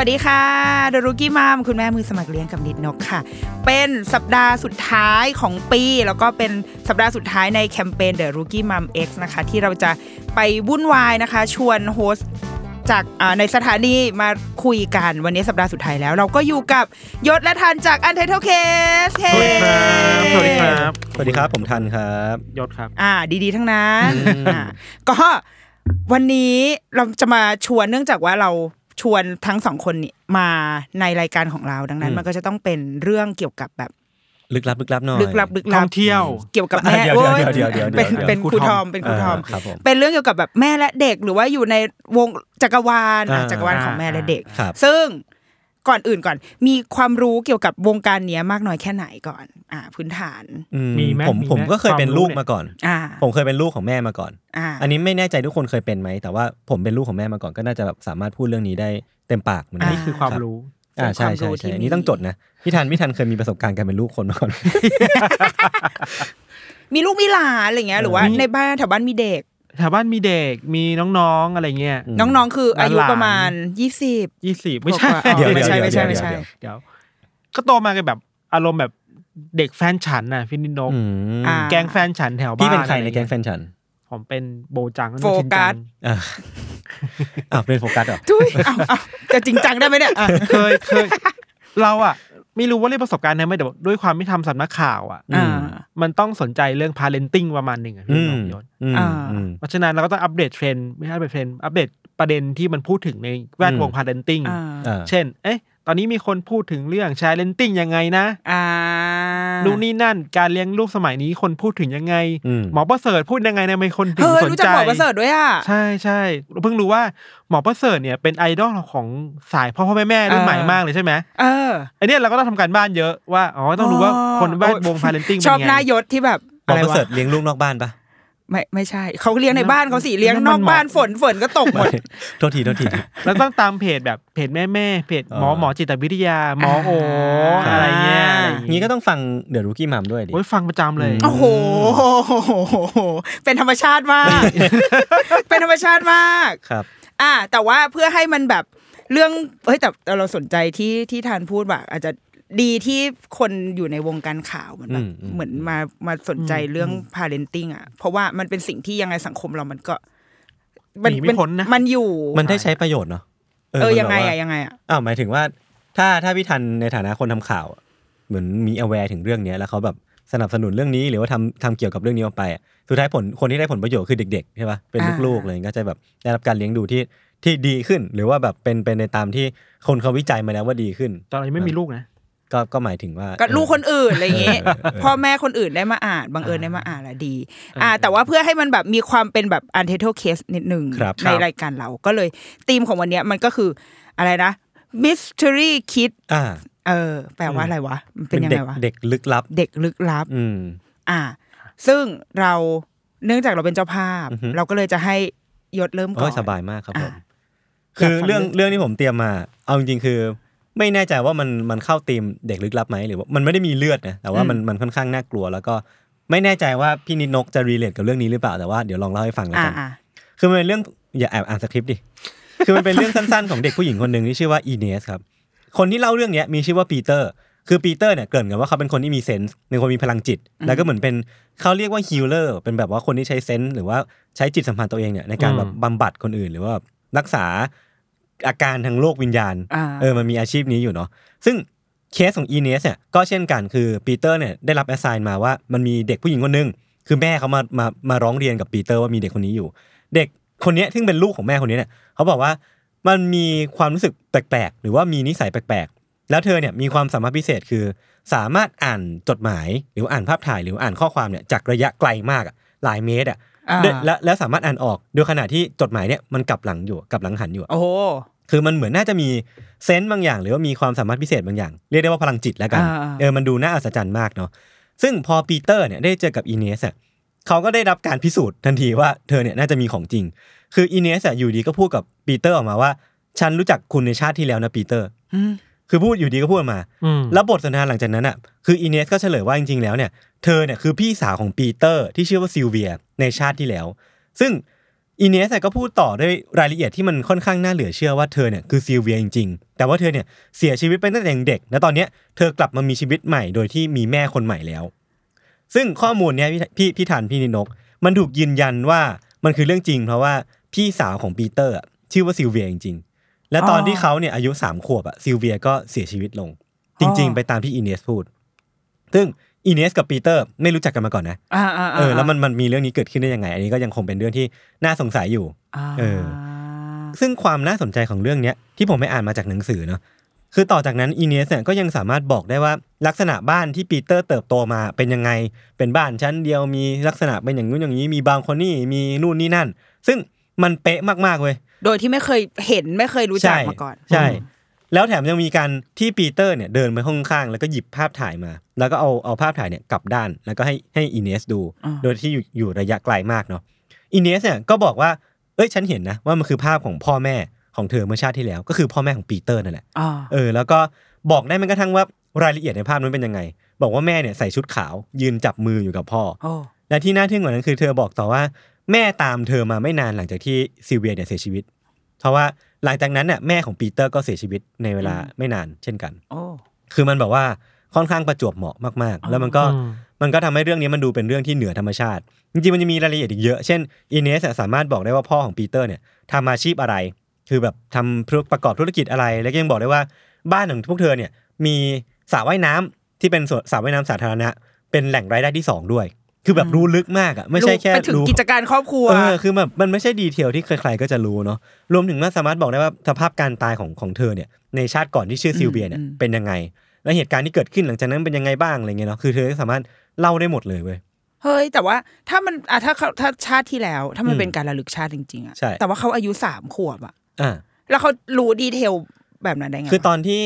วัสดีค่ะเดอะรุกี้มัมคุณแม่มือสมัครเลี้ยงกับนิดนกค่ะ เป็นสัปดาห์สุดท้ายของปี แล้วก็เป็นสัปดาห์สุดท้ายในแคมเปญ The Rookie Mom X นะคะ ที่เราจะไปวุ่นวายนะคะ ชวนโฮสต์จากอ่าในสถานีมาคุยกันวันนี้สัปดาห์สุดท้ายแล้ว เราก็อยู่กับยศและทันจาก Untitled Case เฮ้สวัสดีครับสวัสดีครับผมทันครับยศครับ อ่า ดีๆ ทั้งนั้นอ่าก็วันนี้เราจะมาชวนเนื่องจากว่าเรา ชวนทั้งสองคนนี้มาในรายการของเราดังนั้นอืมมันก็จะต้องเป็นเรื่องเกี่ยวกับแบบลึกลับลึกลับหน่อยลึกลับลึกลัท่องเที่ยว เกี่ยวกับแม่เดี๋ยวโอ้เดี๋ยวเดี๋ยวเดี๋ยวเดี๋ยวเป็นเดี๋ยวเป็นครูครูททออมมเป็นครูทอมครับผมเป็นเรื่องเกี่ยวกับแบบแม่และเด็กหรือว่าอยู่ในวงจักรวาลอะอ่าจักรวาลของแม่และเด็กครับซึ่ง ก่อนอื่นก่อน มีความรู้เกี่ยวกับวงการเนี้ยมากน้อยแค่ไหนก่อน อ่า พื้นฐานอืมีไหมผมมีไหมผมก็เคยเป็นความรู้ลูกเนี่ยมาก่อน อ่า ผมเคยเป็นลูกของแม่มาก่อน อ่า อันนี้ไม่แน่ใจทุกคนเคยเป็นไหม แต่ว่าผมเป็นลูกของแม่มาก่อนก็น่าจะแบบสามารถพูดเรื่องนี้ได้เต็มปากเหมือนอันกันนี้คือความรู้อ่าใช่ใช่ใช่อันนี้ต้องจดนะพี่ทันพี่ทันเคยมีประสบการณ์การเป็นลูกคนมาก่อนมีลูกมีหลานอะไรเงี้ยหรือว่ามีในบ้านแถวบ้านมีเด็ก แถวบ้านมีเด็กมีน้องๆอะไรเงี้ยอืมน้องๆ คืออายุหลานๆประมาณยี่สิบยี่สิบไม่ใช่กว่าๆเดี๋ยวไม่ใช่เดี๋ยวไม่ใช่เดี๋ยวไม่ใช่เดี๋ยวเดี๋ยว ก็โตมากันแบบอารมณ์แบบเด็กแฟนฉันน่ะฟินินกอืมอ่าแก๊งแฟนฉันแถวบ้านพี่เป็นใครในอะไงี้ยแก๊งแฟนฉัน ผมเป็นโบจังโฟกัสอ่าอ้าวเป็นโฟกัสเหรอทุยเอาเอาจะจริงจังได้ไหมเนี่ยอะเคยเคยเราอะ ไม่รู้ว่าเรียกประสบการณ์ได้ไหมแต่ด้วยความที่ทำสำนักข่าวอะอ่ามันต้องสนใจเรื่องพาเลนติ้งประมาณหนึ่งอะอืพี่มน้องยศอืมอ่าอืมเพราะฉะนั้นเราก็ต้องอัปเดตเทรนด์ไม่ใช่อัปเดตเทรนด์อัปเดตประเด็นที่มันพูดถึงในแวดวงอืมพาเลนติ้งอ่าอ่าเช่น เอ๊ะ ตอนนี้มีคนพูดถึงเรื่องชายเลนติ้งยังไงนะอ่านู่นนี่นั่นการเลี้ยงลูกสมัยนี้คนพูดถึงยังไง อืม หมอประเสริฐพูดยังไงนะไม่คนถึงเฮ้ยสนรู้จักใจ หมอประเสริฐด้วยอะ ใช่ใช่เพิ่งรู้ว่าหมอประเสริฐเนี่ยเป็นไอดอลของสายพ่อพ่อแม่แม่รุ่นใหม่มากเลยใช่ไหมเออไอเนี้ยเราก็ต้องทำการบ้านเยอะว่าอ๋อต้องรู้ว่าคนแวดวงพาเลนติ้งชเป็นอบยังหน้าไงยศที่แบบหมออะไรประวะเสริฐเลี้ยงลูกนอกบ้านปะ ไม่ไม่ใช่เขาเลี้ยงในบ้านเขาสิเลี้ยงนั่นนมันอกหมอบ้านฝนฝนก็ตกหมดโทษทีโทษทีแล้วต้องตามเพจแบบเพจแม่แม่เพจหมอเออหมอจิตวิทยา หมอโออ่าอะไรเงี้ยอะไรอย่างงี้ก็ต้องฟังเดอะรูกี้มัมด้วยดิโอ้ยฟังประจำเลย โอ้โหเป็นธรรมชาติมาก เป็นธรรมชาติมากครับ อ่า แต่ว่าเพื่อให้มันแบบเรื่องเฮ้ยแต่แต่เราสนใจที่ที่ทานพูดแบบอาจจะ ดีที่คนอยู่ในวงการข่าวเหมือนแบบอืมอืมเหมือนมามาสนใจเรื่อง parenting อะเพราะว่ามันเป็นสิ่งที่ยังไงสังคมเรามันก็หนีไม่พ้นนะมันอยู่มันได้ใช้ประโยชน์เนาะเออมันยังไงแบบอะว่ายังไงอะอ้าวหมายถึงว่า ถ้าถ้าพี่ทันในฐานะคนทำข่าวอะเหมือนมี aware ถึงเรื่องเนี้ยแล้วเขาแบบสนับสนุนเรื่องนี้หรือว่าทำทำเกี่ยวกับเรื่องนี้ออกไปอะสุดท้ายผลคนที่ได้ผลประโยชน์คือเด็กๆใช่ปะเป็นอ่าลูกๆเลยก็จะแบบได้รับการเลี้ยงดูที่ที่ดีขึ้น หรือว่าแบบเป็นเป็นในตามที่คนเขาวิจัยมาแล้วว่าดีขึ้น ตอนนี้ไม่มีลูกนะ ก็ก็หมายถึงว่าก็ลูกคนอื่นอะไรอย่างเงี้ยเออเออพ่อแม่คนอื่นได้มาอ่านบังเอิญได้มาอ่านละดี อ่า แต่ว่าเพื่อให้มันแบบมีความเป็นแบบ untitled case นิดหนึ่งครับในรายการเราก็เลยธีมของวันเนี้ยมันก็คืออะไรนะ mystery kid อ่า เออ แปลว่าอะไรวะ มันเป็นยังเด็ไงกวะ เด็กลึกลับ เด็กลึกลับ อืม อ่า ซึ่งเรา เนื่องจากเราเป็นเจ้าภาพอือฮึเราก็เลยจะให้ยศเริ่มก่โอ้อยนสบายมากครับผมอะคืออยากฟังเรื่องเรื่องเรื่องที่ผมเตรียมมา เอาจริงๆคือ ไม่แน่ใจว่ามันมันเข้าธีมเด็กลึกลับไหมหรือว่ามันไม่ได้มีเลือดนะแต่ว่ามันมันค่อนข้างน่ากลัว แล้วก็ไม่แน่ใจว่าพี่นิดนกจะ relate กับเรื่องนี้หรือเปล่าแต่ว่าเดี๋ยวลองเล่าให้ฟังแล้วกันอ่าอ่าคือมันเป็นเรื่องอย่าแอบอ่านสคริปต์ดิคือมันเป็นเรื่องสั้นๆของเด็กผู้หญิงคนหนึ่งที่ชื่อว่าอีเนสครับคนที่เล่าเรื่องเนี้ยมีชื่อว่าปีเตอร์คือปีเตอร์เนี่ยเกริ่นกันว่าเขาเป็นคนที่มีเซนส์เป็นคนมีพลังจิต แล้วก็เหมือนเป็นเขาเรียกว่า healer เป็นแบบว่าคนที่ใช้เซนส์หรือว่าใช้จิตสัมพันธ์ตัวเองเนี่ยในการแบบบำบัดคนอื่นหรือว่ารักษา อาการทางโลกวิญญาณอ่าเออมันมีอาชีพนี้อยู่เนาะซึ่งเคสของอีเนสเนี่ยก็เช่นกันคือปีเตอร์เนี่ยได้รับ assign มาว่ามันมีเด็กผู้หญิงคนหนึ่งคือแม่เขามามามาร้องเรียนกับปีเตอร์ว่ามีเด็กคนนี้อยู่ เด็กคนเนี้ยซึ่งเป็นลูกของแม่คนนี้เนี่ยเขาบอกว่ามันมีความรู้สึกแปลกๆ หรือว่ามีนิสัยแปลกๆ แล้วเธอเนี่ยมีความสามารถพิเศษคือ สามารถอ่านจดหมาย หรืออ่านภาพถ่ายหรืออ่านข้อความเนี่ยจากระยะไกลมากอะหลายเมตรอะอ่าด้วย และแล้วสามารถอ่านออกโดยขณะที่จดหมายเนี่ยมันกลับหลังอยู่กลับหลังหันอยู่อะโอ้โหคือมันเหมือนน่าจะมีเซนส์บางอย่าง หรือว่ามีความสามารถพิเศษบางอย่าง เรียกได้ว่าพลังจิตแล้วกันอ่าๆเออมันดูน่าอัศจรรย์มากเนาะซึ่งพอปีเตอร์เนี่ยได้เจอกับอีเนสอะเขาก็ได้รับการพิสูจน์ทันทีว่าเธอเนี่ยน่าจะมีของจริง คืออีเนสอะอยู่ดีก็พูดกับปีเตอร์ออกมาว่า ฉันรู้จักคุณในชาติที่แล้วนะปีเตอร์อืมคือพูดอยู่ดีก็พูดออกมาอืมแล้วบทสนทนาหลังจากนั้นอะ คืออีเนสก็เฉลยว่าจริงๆแล้วเนี่ย เธอเนี่ยคือพี่สาวของปีเตอร์ที่ชื่อว่าซิลเวีย ในชาติที่แล้ว ซึ่งอีเนสก็พูดต่อด้วยรายละเอียดที่มันค่อนข้างน่าเหลือเชื่อว่าเธอเนี่ยคือซิลเวียจริงๆ แต่ว่าเธอเนี่ยเสียชีวิตไปตั้งแต่ยังเด็ก และตอนเนี้ยเธอกลับมามีชีวิตใหม่โดยที่มีแม่คนใหม่แล้ว ซึ่งข้อมูลเนี้ยพี่พี่ทันพี่นินก มันถูกยืนยันว่ามันคือเรื่องจริง เพราะว่าพี่สาวของปีเตอร์ชื่อว่าซิลเวียจริงๆ และตอนที่เขาเนี่ยอายุสามขวบอะซิลเวียก็เสียชีวิตลง จริง ๆ ไปตามที่อีเนสพูด ซึ่ง อีเนสกับปีเตอร์ไม่รู้จักกันมาก่อนนะอ่าอ่าเออแล้วมันมันมีเรื่องนี้เกิดขึ้นได้ยังไง อันนี้ก็ยังคงเป็นเรื่องที่น่าสงสัยอยู่เออ ซึ่งความน่าสนใจของเรื่องเนี้ยที่ผมไปอ่านมาจากหนังสือเนาะคือต่อจากนั้นอีเนสเนี่ยก็ยังสามารถบอกได้ว่าลักษณะบ้านที่ปีเตอร์เติบโตมาเป็นยังไง เป็นบ้านชั้นเดียวมีลักษณะเป็นอย่างนู้นอย่างนี้มีบางคนนี่มีนู่นนี่นั่น ซึ่งมันเป๊ะมากๆเว้ยโดยที่ไม่เคยเห็นไม่เคยรู้จักมาก่อน ใช่ แล้วแถมยังมีการที่ปีเตอร์เนี่ยเดินไปห้องข้างแล้วก็หยิบภาพถ่ายมา แล้วก็เอาเอาภาพถ่ายเนี่ยกลับด้านแล้วก็ให้ให้อีเนสดูอ่าโดยที่อยู่อยู่ระยะไกลมากเนาะอีเนสเนี่ยก็บอกว่าเอ้ยฉันเห็นนะว่ามันคือภาพของพ่อแม่ของเธอเมื่อชาติที่แล้ว ก็คือพ่อแม่ของปีเตอร์นั่นแหละอ่าเออแล้วก็บอกได้แม้กระทั่งว่ารายละเอียดในภาพนั้นเป็นยังไง บอกว่าแม่เนี่ยใส่ชุดขาว ยืนจับมืออยู่กับพ่อโอ้และที่น่าทึ่งกว่านั้นคือเธอบอกต่อว่าแม่ตามเธอมาไม่นานหลังจากที่ซิลเวียเนี่ยเสียชีวิต เพราะว่าหลังจากนั้นน่ะแม่ของปีเตอร์ก็เสียชีวิตในเวลาไม่นานเช่นกันโอ้คือมันแบบว่าค่อนข้างประจวบเหมาะมากๆ แล้วมันก็อืมมันก็ทำให้เรื่องนี้มันดูเป็นเรื่องที่เหนือธรรมชาติ จริงๆมันจะมีรายละเอียดอีกเยอะ เช่นอีเนสสามารถบอกได้ว่าพ่อของปีเตอร์เนี่ยทำอาชีพอะไร คือแบบทำธุรประกอบธุรกิจอะไร แล้วก็ยังบอกได้ว่าบ้านของพวกเธอเนี่ยมีสระว่ายน้ำที่เป็นสวนสระว่ายน้ำสาธารณะ เป็นแหล่งรายได้ที่สองด้วย คือแบบรู้ลึกมากอะไม่ใช่แค่ไปถึงรู้กิจการครอบครัวเออคือแบบมันไม่ใช่ detail ที่ใครๆก็จะรู้เนาะรวมถึงมันสามารถบอกได้ว่าสภาพการตายของของเธอเนี่ยในชาติก่อนที่ชื่อซิลเวียเนี่ยอืมเป็นยังไง และเหตุการณ์ที่เกิดขึ้นหลังจากนั้นเป็นยังไงบ้างอะไรเงี้ยเนาะคือเธอสามารถเล่าได้หมดเลยเว้ยเฮ้ยแต่ว่าถ้ามันอะถ้าเขาถ้าชาติที่แล้ว ถ้ามันอืมเป็นการระลึกชาติจริงๆอะใช่แต่ว่าเขาอายุสามขวบอะอ่าแล้วเขารู้ detail แบบนั้นได้ไงคือวะตอนที่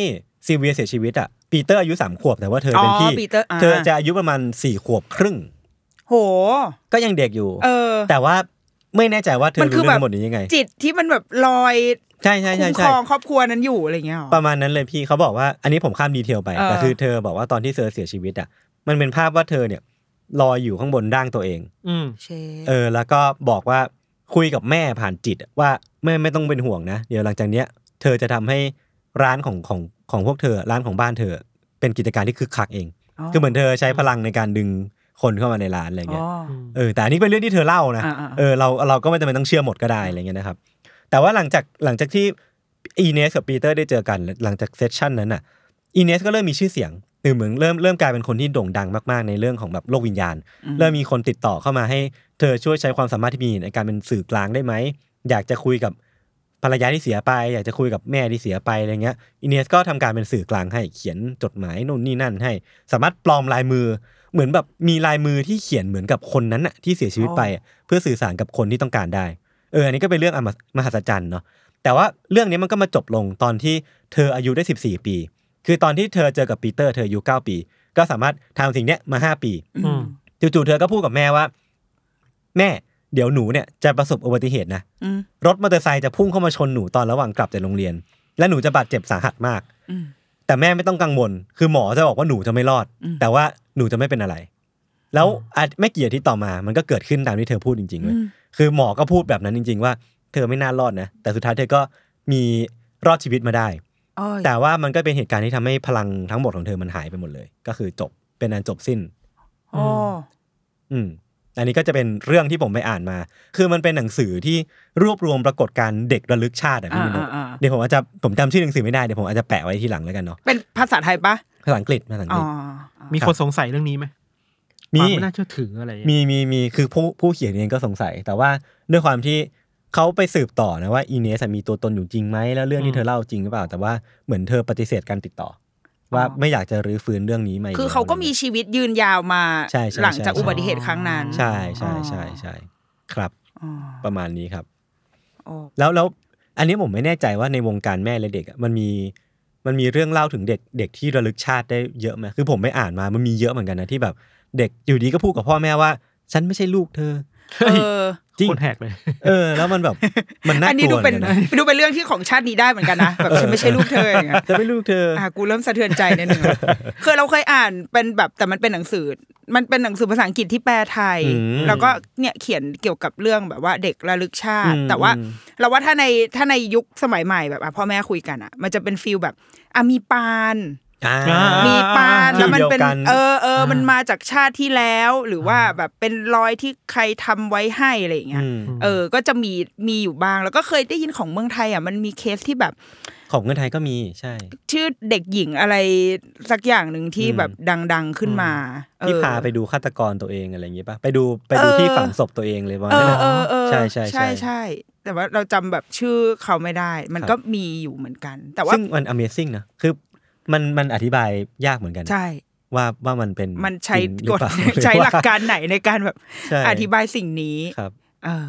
ซิลเวียเสียชีวิตอะปีเตอร์อายุสามขวบแต่ว่าเธอเป็นอ๋อพี่ปีเตอร์อ่าเธอจะอายุประมาณสี่ขวบครึ่ง โห ก็ยังเด็กอยู่ เออ แต่ว่าไม่แน่ใจว่าเธอมันคืรู้อเรื่แบอบงหมดนี้ยังไง จิตที่มันแบบลอยใช่ใช่ใช่คุ้มคใช่รองครอบครัวนั้นอยู่อะไรเงี้ยหรอประมาณนั้นเลยพี่เขาบอกว่าอันนี้ผมข้ามดีเทลไปเออแต่คือเธอบอกว่าตอนที่เธอเสียชีวิตอะมันเป็นภาพว่าเธอเนี่ยลอยอยู่ข้างบนร่างตัวเอง อืมเชเออ แล้วก็บอกว่าคุยกับแม่ผ่านจิตอะว่าแม่ไม่ต้องเป็นห่วงนะ เดี๋ยวหลังจากเนี้ย เธอจะทำให้ร้านของของของพวกเธอร้านของบ้านเธอ เป็นกิจการที่คึกคักเอง คือเหมือนเธอใช้พลังในการดึง คนเข้ามาในร้านอะไรเงี้ยอ๋อเออแต่อันนี้เป็นเรื่องที่เธอเล่านะอ่าๆเออเราเราก็ไม่จำเป็นต้องเชื่อหมดก็ได้อะไรเงี้ยนะครับ แต่ว่าหลังจากหลังจากที่อีเนสกับปีเตอร์ได้เจอกันหลังจากเซสชันนั้นอะอีเนสก็เริ่มมีชื่อเสียงคือเหมือนเริ่มเริ่มกลายเป็นคนที่โด่งดังมากๆในเรื่องของแบบโลกวิญญาณ เริ่มมีคนติดต่อเข้ามาให้เธอช่วยใช้ความสามารถที่มีในการเป็นสื่อกลางได้ไหมอยากจะคุยกับภรรยาที่เสียไป อยากจะคุยกับแม่ที่เสียไปอะไรเงี้ยอินเนสก็ทำการเป็นสื่อกลางให้เขียนจดหมายนู่นนี่นั่นให้ สามารถปลอมลายมือ เหมือนแบบมีลายมือที่เขียนเหมือนกับคนนั้นอะที่เสียชีวิตไปอะเพื่อสื่อสารกับคนที่ต้องการได้ เอออันนี้ก็เป็นเรื่องอมมหัศจรรย์เนาะแต่ว่าเรื่องนี้มันก็มาจบลงตอนที่เธออายุได้ 14 ปี คือตอนที่เธอเจอกับปีเตอร์เธออายุ9ปี ก็สามารถทำสิ่งเนี้ยมา 5 ปีอืมจู่ๆเธอก็พูดกับแม่ว่า แม่เดี๋ยวหนูเนี่ยจะประสบอุบัติเหตุนะอืมรถมอเตอร์ไซค์จะพุ่งเข้ามาชนหนูตอนระหว่างกลับจากโรงเรียน และหนูจะบาดเจ็บสาหัสมากอืม แต่แม่ไม่ต้องกังวล คือหมอจะบอกว่าหนูจะไม่รอดอืมแต่ว่าหนูจะไม่เป็นอะไร แล้วอาจไม่กี่อาทิตย์ต่อมามันก็เกิดขึ้นตามที่เธอพูดจริงๆเลยคือหมอก็พูดแบบนั้นจริง ๆ ว่า เธอไม่น่ารอดนะ แต่สุดท้ายเธอก็มีรอดชีวิตมาได้โอ้ยแต่ว่ามันก็เป็นเหตุการณ์ที่ทำให้พลังทั้งหมดของเธอมันหายไปหมดเลย ก็คือจบเป็นอันจบสิ้นโอ้อืม อันนี้ก็จะเป็นเรื่องที่ผมไปอ่านมา คือมันเป็นหนังสือที่รวบรวมปรากฏการณ์เด็กระลึกชาติอะพี่อ่ามินกอ่าอ่าเดี๋ยวผมอาจจะผมจำชื่อหนังสือไม่ได้เดี๋ยวผมอาจจะแปะไว้ที่หลังแล้วกันเนาะเป็นภาษาไทยปะภาษาอังกฤษภาษาอังอ๋กอฤษมีคนสงสัยเรื่องนี้ไหมมีความไม่น่าเชื่อถืออะไรอย่างมีเงี้ยมีมีคือผู้ผู้เขียนเองก็สงสัย แต่ว่าด้วยความที่เขาไปสืบต่อนะว่าอีเนสมีตัวตนอยู่จริงไหมแล้วเรื่องที่เธอเล่าจริงหรือเปล่า แต่ว่าเหมือนเธอปฏิเสธการติดต่อ ว่าไม่อยากจะรื้อฟื้นเรื่องนี้มาอีคือแล้วเขาก็มีชีวิตยืนยาวมาใช่ใช่หลังจากใช่อุบัติเหตุครั้งนั้น ใช่ใช่ใช่ใช่ครับอ๋อประมาณนี้ครับโอ้แล้วแล้วอันนี้ผมไม่แน่ใจว่าในวงการแม่และเด็กอะมันมีมันมีเรื่องเล่าถึงเด็กเด็กที่ระลึกชาติได้เยอะไหมคือผมไปอ่านมามันมีเยอะเหมือนกันนะที่แบบ เด็กอยู่ดีก็พูดกับพ่อแม่ว่า ฉันไม่ใช่ลูกเธอ เออจริงโคนแหกเลย เออ แล้วมันแบบมันน่าอันกนี้ลัดูวเหมืเป็อนนกันนะดูเป็นเรื่องที่ของชาตินี้ได้เหมือนกันนะแบบฉันไม่ใช่ลูกเธออย่างเงี้ยฉันไม่ลูกเธออะกูเริ่มสะเทือนใจนิดนึงแล้วคือเราเคยอ่านเป็นแบบแต่มันเป็นหนังสือ มันเป็นหนังสือภาษาอังกฤษที่แปลไทยอืมแล้วก็เนี่ยเขียนเกี่ยวกับเรื่องแบบว่าเด็กระลึกชาติอืมแต่ว่าอืมเราว่าถ้าในถ้าในยุคสมัยใหม่แบบอะพ่อแม่คุยกันอะ มันจะเป็นฟิลแบบอะมีปานอ่าอ่า มีปานที่แล้วมันเป็นเดียวกันเออเออมันมาจากชาติที่แล้ว หรือว่าแบบเป็นรอยที่ใครทำไว้ให้อะไรอย่างเงี้ยอืมเออ ก็จะมีมีอยู่บ้างแล้วก็เคยได้ยินของเมืองไทยอะมันมีเคสที่แบบ ของเงินไทยก็มีใช่ ชื่อเด็กหญิงอะไรสักอย่างหนึ่งที่อืมแบบดัง ๆขึ้นมาเออที่พาไปดูฆาตกรตัวเองอะไรอย่างงี้ป่ะไปดูไปดูเออที่ฝังศพตัวเองเลยว่าเองั้นอนะเออเออใช่ใช่ใช่ใช่ใช่แต่ว่าเราจำแบบชื่อเขาไม่ได้ มันครับก็มีอยู่เหมือนกัน แต่ว่าซึ่งมัน Amazing นะคือ มันมันอธิบายยากเหมือนกัน ใช่ ว่าว่ามันเป็นมันใช้จริงหรืกอฎเปล่าใช้รือหลักว่าการไหนในการแบบใช่อธิบายสิ่งนี้ครับ เออ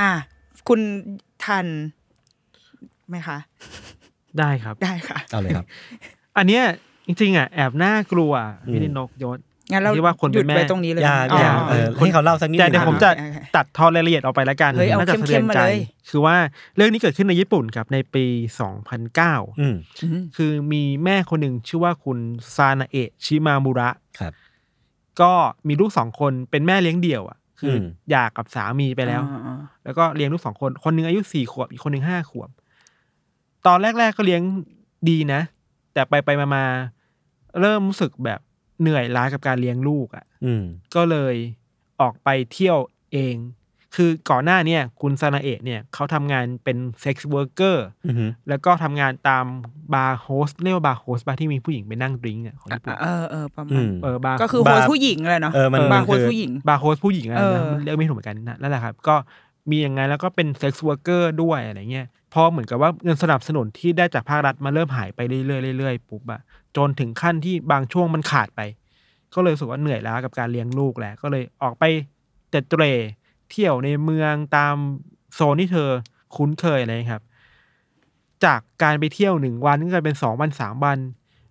อะคุณทันไหมคะ ได้ครับ ได้ค่ะ เอาเลยครับ อันเนี้ยจริงๆอะแอบน่ากลัวพี่นิดนกยศงั้นเราที่ว่าคนหยุเป็ดนแม่ไปตรงนี้เลยอย่าอ๋ออย่าอ๋อเออให้เขาเล่าสักนิดแต่นึงเดี๋ยวผมอ่าจะโอเคตัดทอนรายละเอียดออกไปแล้วกันเฮ้ยเอาน่าจะสะเทือนเข้มๆมาใจเลยคือว่าเรื่องนี้เกิดขึ้นในญี่ปุ่นครับในปี 2009อืมคือมีแม่คนหนึ่งชื่อว่าคุณซานาเอะชิมามุระครับ ก็มีลูกสองคนเป็นแม่เลี้ยงเดี่ยวอะ คืออมหย่ากับสามีไปแล้วอ่าอ่าแล้วก็เลี้ยงลูกสองคน คนหนึ่งอายุสี่ขวบ อีกคนหนึ่งห้าขวบ ตอนแรก ๆ ก็เลี้ยงดีนะ แต่ไปไปมามาเริ่มรู้สึกแบบเหนื่อยล้ากับการเลี้ยงลูกอะอืมก็เลยออกไปเที่ยวเอง คือก่อนหน้าเนี่ยคุณซานาเอะเนี่ยเขาทำงานเป็นเซ็กซ์เวิร์กเกอร์อือหือแล้วก็ทำงานตามบาร์โฮสเรียกว่าบาร์โฮสบาร์ที่มีผู้หญิงไปนั่งดริงก์อะของญี่ปุ่นเออเออประอืมาณมเออบาร์ก็คือโฮสต์ผู้หญิงเลยเนาะเออมันบาร์โฮสคือต์ผู้หญิงบาร์โฮสผู้หญิงอะไรเออนะเรียกไม่ถูกเหมือนกันนะนั่นแหละครับ ก็มีอย่างไงแล้วก็เป็น sex worker ด้วยอะไรเงี้ยพอเหมือนกับว่าเงินสนับสนุนที่ได้จากภาครัฐมาเริ่มหายไปเรื่อยๆเรื่อยๆปุ๊บอะจนถึงขั้นที่บางช่วงมันขาดไป ก็เลยรู้สึกว่าเหนื่อยล้ากับการเลี้ยงลูกแหละก็เลยออกไปเตร็ดเตร่ เที่ยวในเมืองตามโซนที่เธอคุ้นเคยอะไรครับ จากการไปเที่ยวหนึ่งวันก็กลายเป็นสองวันสามวัน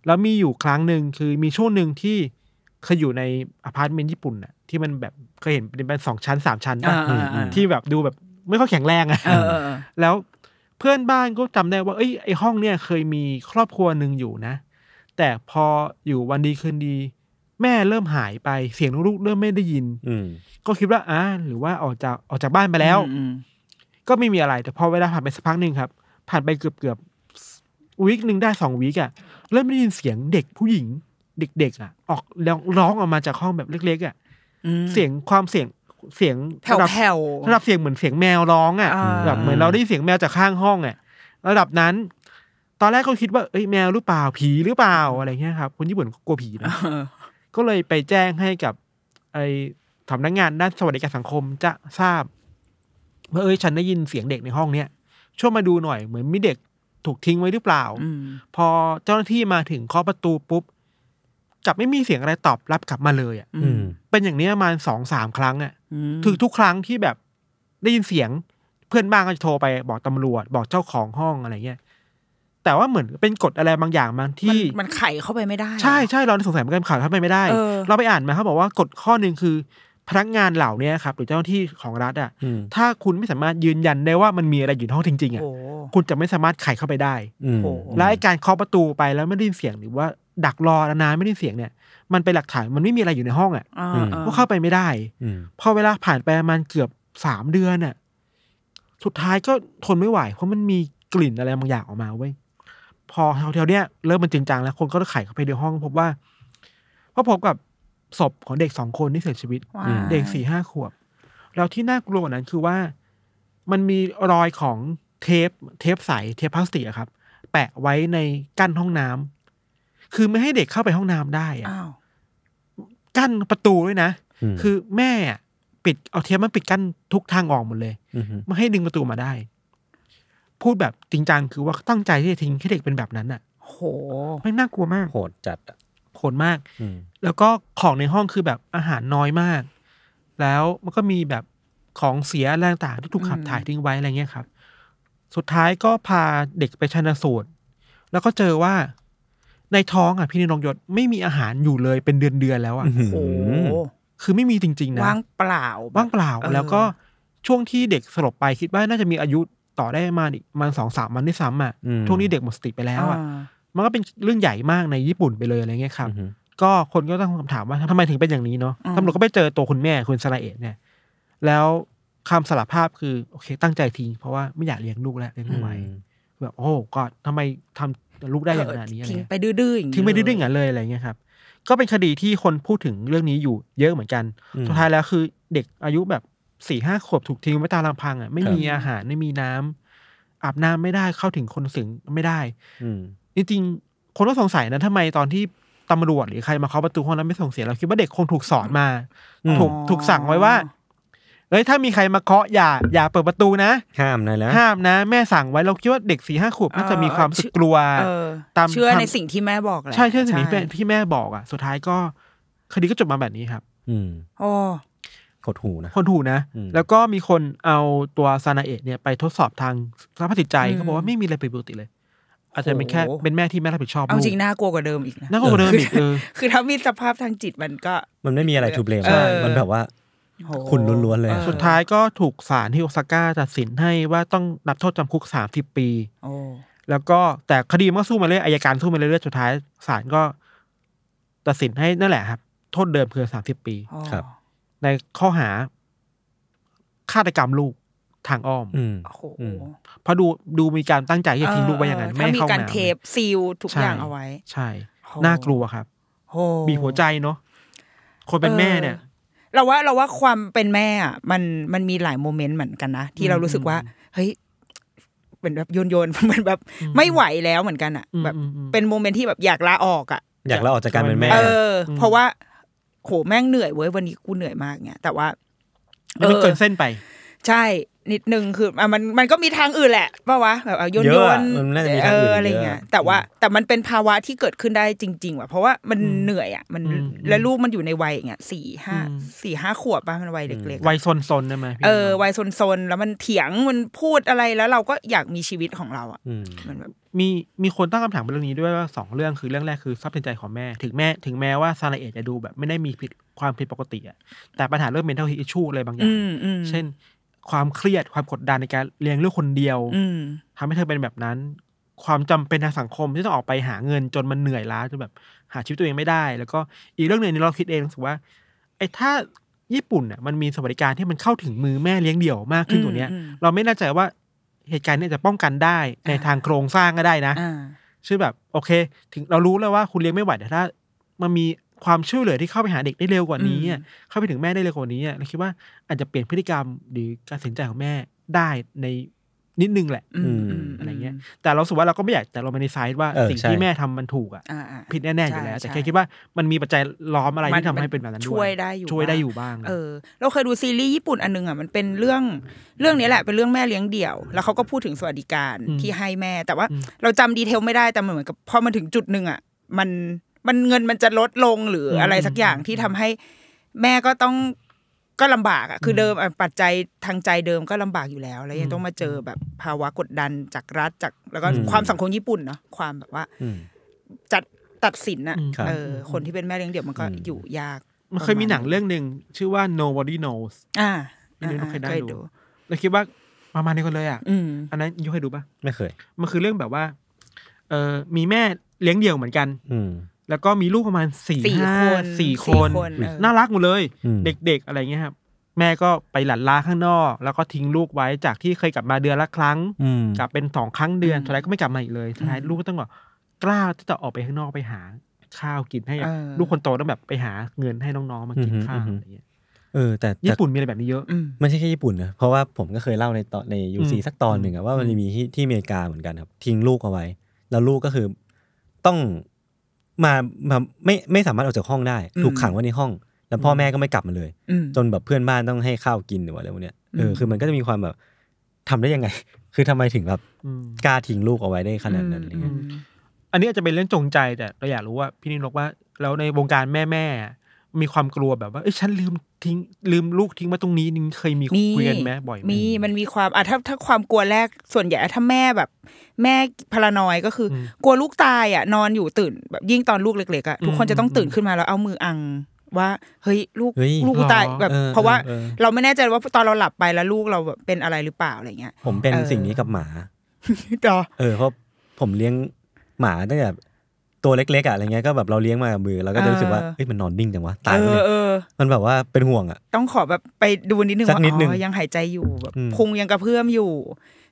แล้วมีอยู่ครั้งหนึ่งคือมีช่วงหนึ่งที่เคยอยู่ในอพาร์ตเมนต์ญี่ปุ่นน่ะที่มันแบบเคยเห็นเป็นเป็นสองชั้นสามชั้นป่ะอ่าอ่าอ่าที่แบบดูแบบไม่ค่อยแข็งแรงอะเออเออเออแล้วเพื่อนบ้านก็จำได้ว่าเอ้ยไอห้องเนี่ยเคยมีครอบครัวหนึ่งอยู่นะ แต่พออยู่วันดีคืนดี แม่เริ่มหายไปเสียงลูกๆเริ่มไม่ได้ยิน อืม ก็คิดว่าอ่าหรือว่าออกจากออกจากบ้านไปแล้ว อืมก็ไม่มีอะไร แต่พอเวลาผ่านไปสักพักหนึ่งครับ ผ่านไปเกือบเกือบวีคหนึ่งได้สองวีคอะเริ่มได้ยินเสียงเด็กผู้หญิง เด็กๆอะออกร้องร้องออกมาจากห้องแบบเล็กๆอะอืมเสียงความเสียงเสียงแผ่วระดับ แผ่ว ระดับเสียงเหมือนเสียงแมวร้องอะอ่า แบบเหมือนเราได้ยินเสียงแมวจากข้างห้องอะระดับนั้น ตอนแรกก็คิดว่าเอ้ยแมวหรือเปล่าผีหรือเปล่าอะไรเงี้ยครับคนญี่ปุ่นก็กลัวผีนะ เออ ก็เลยไปแจ้งให้กับ ไอ้สำนักงานด้านสวัสดิการสังคมจะทราบว่าเอ้ยฉันได้ยินเสียงเด็กในห้องเนี้ยช่วยมาดูหน่อยเหมือนมีเด็กถูกทิ้งไว้หรือเปล่าอืมพอเจ้าหน้าที่มาถึงเคาะประตูปุ๊บกลับไม่มีเสียงอะไรตอบรับกลับมาเลยอะอืมเป็นอย่างนี้ประมาณสองสามครั้งอะอืมถึงทุกครั้งที่แบบได้ยินเสียงเพื่อนบ้านก็จะโทรไปบอกตำรวจ บอกเจ้าของห้องอะไรเงี้ย แต่ว่าเหมือนเป็นกฎอะไรบางอย่างบางมันที่มันไขเข้าไปไม่ได้ ใช่ใช่เราสงสัยเหมือนกันข่าวเข้าไปไม่ได้เออเราไปอ่านมาเขาบอกว่ากฎข้อหนึ่งคือ พนักงานเหล่านี้ครับ หรือเจ้าหน้าที่ของรัฐอะอืมถ้าคุณไม่สามารถยืนยันได้ว่ามันมีอะไรอยู่ในห้องจริงๆอะโอ้คุณจะไม่สามารถไขเข้าไปได้อืมโอ้และไอ้การเคาะประตูไปแล้วไม่ได้ยินเสียงหรือว่าดักรอนานๆไม่ได้ยินเสียงเนี่ย มันเป็นหลักฐานมันไม่มีอะไรอยู่ในห้องอะอ่าอืมอ่าก็เข้าไปไม่ได้อืมพอเวลาผ่านไปประมาณเกือบสามเดือนน่ะสุดท้ายก็ทนไม่ไหวเพราะมันมีกลิ่นอะไรบางอย่างออกมาเว้ย พอแถวๆเนี้ยเริ่มมันจริงจังแล้วคนก็ไขเข้าไปในห้องพบว่าก็พบกับศพของเด็กสองคนที่เสียชีวิตว้ายเด็กสี่ห้าขวบ แล้วที่น่ากลัวกว่านั้นคือว่ามันมีรอยของเทปเทปใสเทปพลาสติกอะครับ แปะไว้ในกั้นห้องน้ำคือไม่ให้เด็กเข้าไปห้องน้ำได้อะอ้าวกั้นประตูด้วยนะมคือแม่อะปิดเอาเทปมาปิดกั้นทุกทางออกหมดเลยมไม่ให้ดึงประตูมาได้ พูดแบบจริงจังคือว่าตั้งใจที่จะทิ้งให้เด็กเป็นแบบนั้นอะ โหไม่น่ากลัวมากโหดจัดอะโหดมาก อืม แล้วก็ของในห้องคือแบบอาหารน้อยมาก แล้วมันก็มีแบบของเสียอะไรต่างๆที่ถูกขับอืม ถ่ายทิ้งไว้อะไรเงี้ยครับ สุดท้ายก็พาเด็กไปชันสูตร แล้วก็เจอว่าในท้องอะพี่นนงยศไม่มีอาหารอยู่เลยเป็นเดือนๆแล้วอะอื้อหืโหอคือไม่มีจริงๆนะ ว่างเปล่าแบบว่างเปล่าออ แล้วก็ช่วงที่เด็กสลบไปคิดว่าน่าจะมีอายุ ต่อได้ประมาณอีกประมาณสองสามวันที่ซ้ำอะอืมช่วงนี้เด็กหมดสติไปแล้วอะอ่ามันก็เป็นเรื่องใหญ่มากในญี่ปุ่นไปเลยอะไรเงี้ยครับอือหือก็คนก็ตั้งคำถามว่าทำไมถึงเป็นอย่างนี้เนาะอืมตำรวจก็ไปเจอตัวคุณแม่คุณสราเอะเนี่ย แล้วคำสารภาพคือโอเค ตั้งใจทิ้งเพราะว่าไม่อยากเลี้ยงลูกแล้วเลี้ยงไม่ไหวแบบโอ้ก็ทำไมทำลูกได้อย่างขนาดนี้อะไรทิ้งเงี้ยไปดื้อๆอย่างนี้ทิ้งไม่ได้เลด้วยอย่างนั้นเลยอะไรเงี้ยครับ ก็เป็นคดีที่คนพูดถึงเรื่องนี้อยู่เยอะเหมือนกันอืมสุดท้ายแล้วคือเด็กอายุแบบ สี่ห้าขวบถูกทิ้งไว้ตามลำพังอะไม่มีครับอาหารไม่มีน้ำอาบน้ำไม่ได้เข้าถึงคนสึงไม่ได้ อืมจริงๆคนก็สงสัยนะทำไมตอนที่ตำรวจหรือใครมาเคาะประตูห้องแล้วไม่ส่งเสียงเราคิดว่าเด็กคงถูกสอนมาอืมถูกถูกสั่งไว้ว่าเอ้ยถ้ามีใครมาเคาะอย่าอย่าเปิดประตูนะ ห้ามนายแล้วห้ามนะ แม่สั่งไว้เราคิดว่าเด็กสี่ห้าขวบน่าจะมีความรู้สึกกลัวเออตามเชื่อในทำสิ่งที่แม่บอกแหละใช่ใช่สิ่งที่แม่ที่แม่บอกอะ สุดท้ายก็คดีก็จบมาแบบนี้ครับ อืมโอ้ หดหูนะคนถูกนะอืมแล้วก็มีคนเอาตัวซานาเอะเนี่ยไปทดสอบทางสภาพจิตใจอืมเขาบอกว่าไม่มีอะไรผิดปกติเลย อาจจะเป็นแค่โอ้เป็นแม่ที่ไม่รับผิดชอบเอาลูกจริงน่ากลัวกว่าเดิมอีกนะน่ากลัวกว่าเดิมอีกเออคือถ้ามีสภาพทางจิตมันก็ มันไม่มีอะไรทูเบลมเออมันแบบว่าโหคุณล้วนๆเลยอะออสุดท้ายก็ถูกศาลที่โอซาก้าตัดสินให้ว่าต้องรับโทษจำคุกสามสิบปีโอ้แล้วก็แต่คดีมันก็สู้มาเรื่อยอายการสู้มาเรื่อยๆสุดท้ายศาลก็ตัดสินให้นั่นแหละครับ โทษเดิมคือสามสิบปีอ๋อครับ ในข้อหาฆาตกรรมลูกทางอ้อมอืมโอ้โหอืมเพราะดูดูมีการตั้งใจที่จะทิ้งลูกไว้อย่างนั้นเไม่ให้ถ้ามีเข้าการน้ำเทปซีลทุกอย่างเอาไว้ ใช่โหน่ากลัวครับโอ้บีบหัวใจเนาะคนเป็นแม่เนี่ยออเราว่าเราว่าความเป็นแม่อะมันมันมีหลายโมเมนต์เหมือนกันนะที่เรารู้สึกว่า เฮ้ยเป็นแบบโยนโยนๆมันแบบไม่ไหวแล้วเหมือนกันอะอืมแบบอืมอืมเป็นโมเมนต์ที่แบบอยากลาออกอะอยากลาออกจากการเป็นแม่ เอออืมเพราะว่า โหแม่งเหนื่อยเว้ยวันนี้กูเหนื่อยมากเนี่ยแต่ว่ามันก็เกินเส้นไป ใช่ นิดนึงคืออะมันมันก็มีทางอื่นแหละป่าวะแบบเอาโยนเยโยอะนอะมันน่าจะมีทางอื่นเอออะไรเงี้ยเยอะแต่ว่าอืมแต่มันเป็นภาวะที่เกิดขึ้นได้จริง ๆ ว่ะ เพราะว่ามันอืมเหนื่อยอะมันอืมและลูกมันอยู่ในวัยอย่างเงี้ยสี่ห้าอืมสี่ห้าขวบป่ะมันวัยเล็กๆวัอะยซนๆได้ไหมพี่เออวัยซนๆแล้วมันเถียงมันพูดอะไรแล้วเราก็อยากมีชีวิตของเราอะอืมมันแบบมีมีคนตั้งคำถามเรื่องนี้ด้วยว่าสองเรื่องคือเรื่องแรกคือทรัพย์สินใจของแม่ ถึงแม่ถึงแม้ว่าซาลาเอะจะดูแบบไม่ได้มีผิดความผิดปกติอะแต่ปัญหาเรื่อง mental health issue อะไรบางอย่าอืงมอืมเช่น ความเครียดความกดดันในการเลี้ยงลูกคนเดียว อืมทำให้เธอเป็นแบบนั้น ความจำเป็นทางสังคมที่ต้องออกไปหาเงินจนมันเหนื่อยล้าจนแบบหาชีวิตตัวเองไม่ได้ แล้วก็อีกเรื่องหนึ่งที่เราคิดเองรู้สึกว่าไอ้ถ้าญี่ปุ่นเนี่ยมันมีสวัสดิการที่มันเข้าถึงมือแม่เลี้ยงเดี่ยวมากขึ้นกว่าเนี้ย อืมอืม เราไม่แน่ใจว่าเหตุการณ์เนี้จะป้องกันได้ในทางโครงสร้างก็ได้นะ อ่า ชื่อแบบโอเค ถึงเรารู้แล้วว่าคุณเลี้ยงไม่ไหวแต่ถ้า มันมี ความช่วยเหลือที่เข้าไปหาเด็กได้เร็วกว่านี้อะเข้าไปถึงแม่ได้เร็วกว่านี้อะเราคิดว่าอาจจะเปลี่ยนพฤติกรรมหรือการตัดสินใจของแม่ได้ในนิดนึงแหละอืมอืมอะไรเงี้ย แต่เรารู้สึกว่าเราก็ไม่อยากแต่เราไม่ในไซด์ว่าเออสิ่งใช่ที่แม่ทำมันถูกอะอ่าอ่าผิดแน่ๆอยู่แล้วใช่แต่แค่ใช่คิดว่ามันมีปัจจัยล้อมอะไรมันที่ทำให้เป็นแบบนั้นด้วยช่วยได้อยู่ช่วยได้บ้างอยู่บ้าง เออ เราเคยดูซีรีส์ญี่ปุ่นอันนึงอะมันเป็นเรื่องเรื่องนี้แหละเป็นเรื่องแม่เลี้ยงเดี่ยว แล้วเขาก็พูดถึงสวัสดิการที่ให้แม่ แต่ว่าเราจำดีเทลไม่ได้แต่มันเหมือนกับพอมันถึงจุดหนึ่งอะมัน มันเงินมันจะลดลงหรืออะไรสักอย่างที่ทำให้แม่ก็ต้องก็ลำบากอะคือเดิมอะปัจจัยทางใจเดิมก็ลำบากอยู่แล้ว แล้วยังต้องมาเจอแบบภาวะกดดันจากรัฐจากแล้วก็ความสังคมญี่ปุ่นเนาะความแบบว่าอืมจัดตัดสินอะครับเออคนที่เป็นแม่เลี้ยงเดี่ยวมันก็อยู่ยาก มันเคยมีหนังเรื่องหนึ่งชื่อว่า nobody knows อ่าไม่รู้เคยได้เคยดูดูเราคิดว่าประมาณนี้กันเลยอะอืมอันนั้นยูเคยดูปะไม่เคย มันคือเรื่องแบบว่า เออมีแม่เลี้ยงเดี่ยวเหมือนกัน อืม แล้วก็มีลูกประมาณสี่สี่ห้าคนสี่สี่คนคนเออน่ารักหมดเลยอืมเด็ก ๆ อะไรเงี้ยครับแม่ก็ไปหลั่นลาข้างนอก แล้วก็ทิ้งลูกไว้จากที่เคยกลับมาเดือนละครั้งอืมกลับเป็นสองครั้งเดือนสุดท้ายก็ไม่กลับมาอีกเลยสุดท้ายลูกก็ต้องแบบกล้าที่จะออกไปข้างนอกไปหาข้าวกินให้เออลูกคนโตต้องแบบไปหาเงินให้น้องๆมากินอือฮึข้าวอือฮึอะไรเงี้ยเออแต่แต่ญี่ปุ่นมีอะไรแบบนี้เยอะอืมไม่ใช่แค่ญี่ปุ่นนะเพราะว่าผมก็เคยเล่าในตอนในยูซีอืมสักตอนหนึ่งอะว่ามันมีที่ที่อเมริกาเหมือนกันครับ ทิ้งลูกเอาไว้ แล้วลูกก็คือต้อง มามาไม่ไม่สามารถออกจากห้องได้อืมถูกขังไว้ในห้อง แล้วพ่อแม่ก็ไม่กลับมาเลยอืมจนแบบเพื่อนบ้านต้องให้ข้าวกินหรือว่าอะไรพวกเนี้ยเอออมคือมันก็จะมีความแบบทำได้ยังไง คือทำไมถึงแบบอืมกล้าทิ้งลูกเอาไว้ได้ขนาดนั้นอะไรเงี้ยอืมอันนี้อาจจะเป็นเรื่องจงใจแต่เราอยากรู้ว่าพี่นินกว่าแล้วในวงการแม่แม่ๆ มีความกลัวแบบว่าเอ้ยฉันลืมทิ้งลืมลูกทิ้งมาตรงนี้นี่เคยมีมีคุยกันไหมบ่อยไหมมีมันมีความอะถ้าถ้าความกลัวแรกส่วนใหญ่ถ้าแม่แบบ แม่พารานอยก็คืออมกลัวลูกตายอะ นอนอยู่ตื่น แบบยิ่งตอนลูกเล็กๆอะทุกคนอืมจะต้องอืมตื่นขึ้นมาแล้วเอามืออังว่าเฮ้ยลูกเฮ้ยลูกกูตายหรอแบบเออเพราะว่าเออเออเราไม่แน่ใจว่าตอนเราหลับไปแล้วลูกเราแบบเป็นอะไรหรือเปล่าอะไรเงี้ย ผมเป็นเออสิ่งนี้กับหมาจอเออเพราะผมเลี้ยงหมาตั้งแต่ ตัวเล็กๆอะอะไรเงี้ยก็แบบเราเลี้ยงมากับมือเราก็จะรู้สึกว่าเอ้ยมันนอนนิ่งจังวะตายเอไปอเลยเออมันแบบว่าเป็นห่วงอะต้องขอแบบไปดูนิดนึงสักว่านิดนึงอ๋อยังหายใจอยู่แบบอืมพุงยังกระเพื่อมอยู่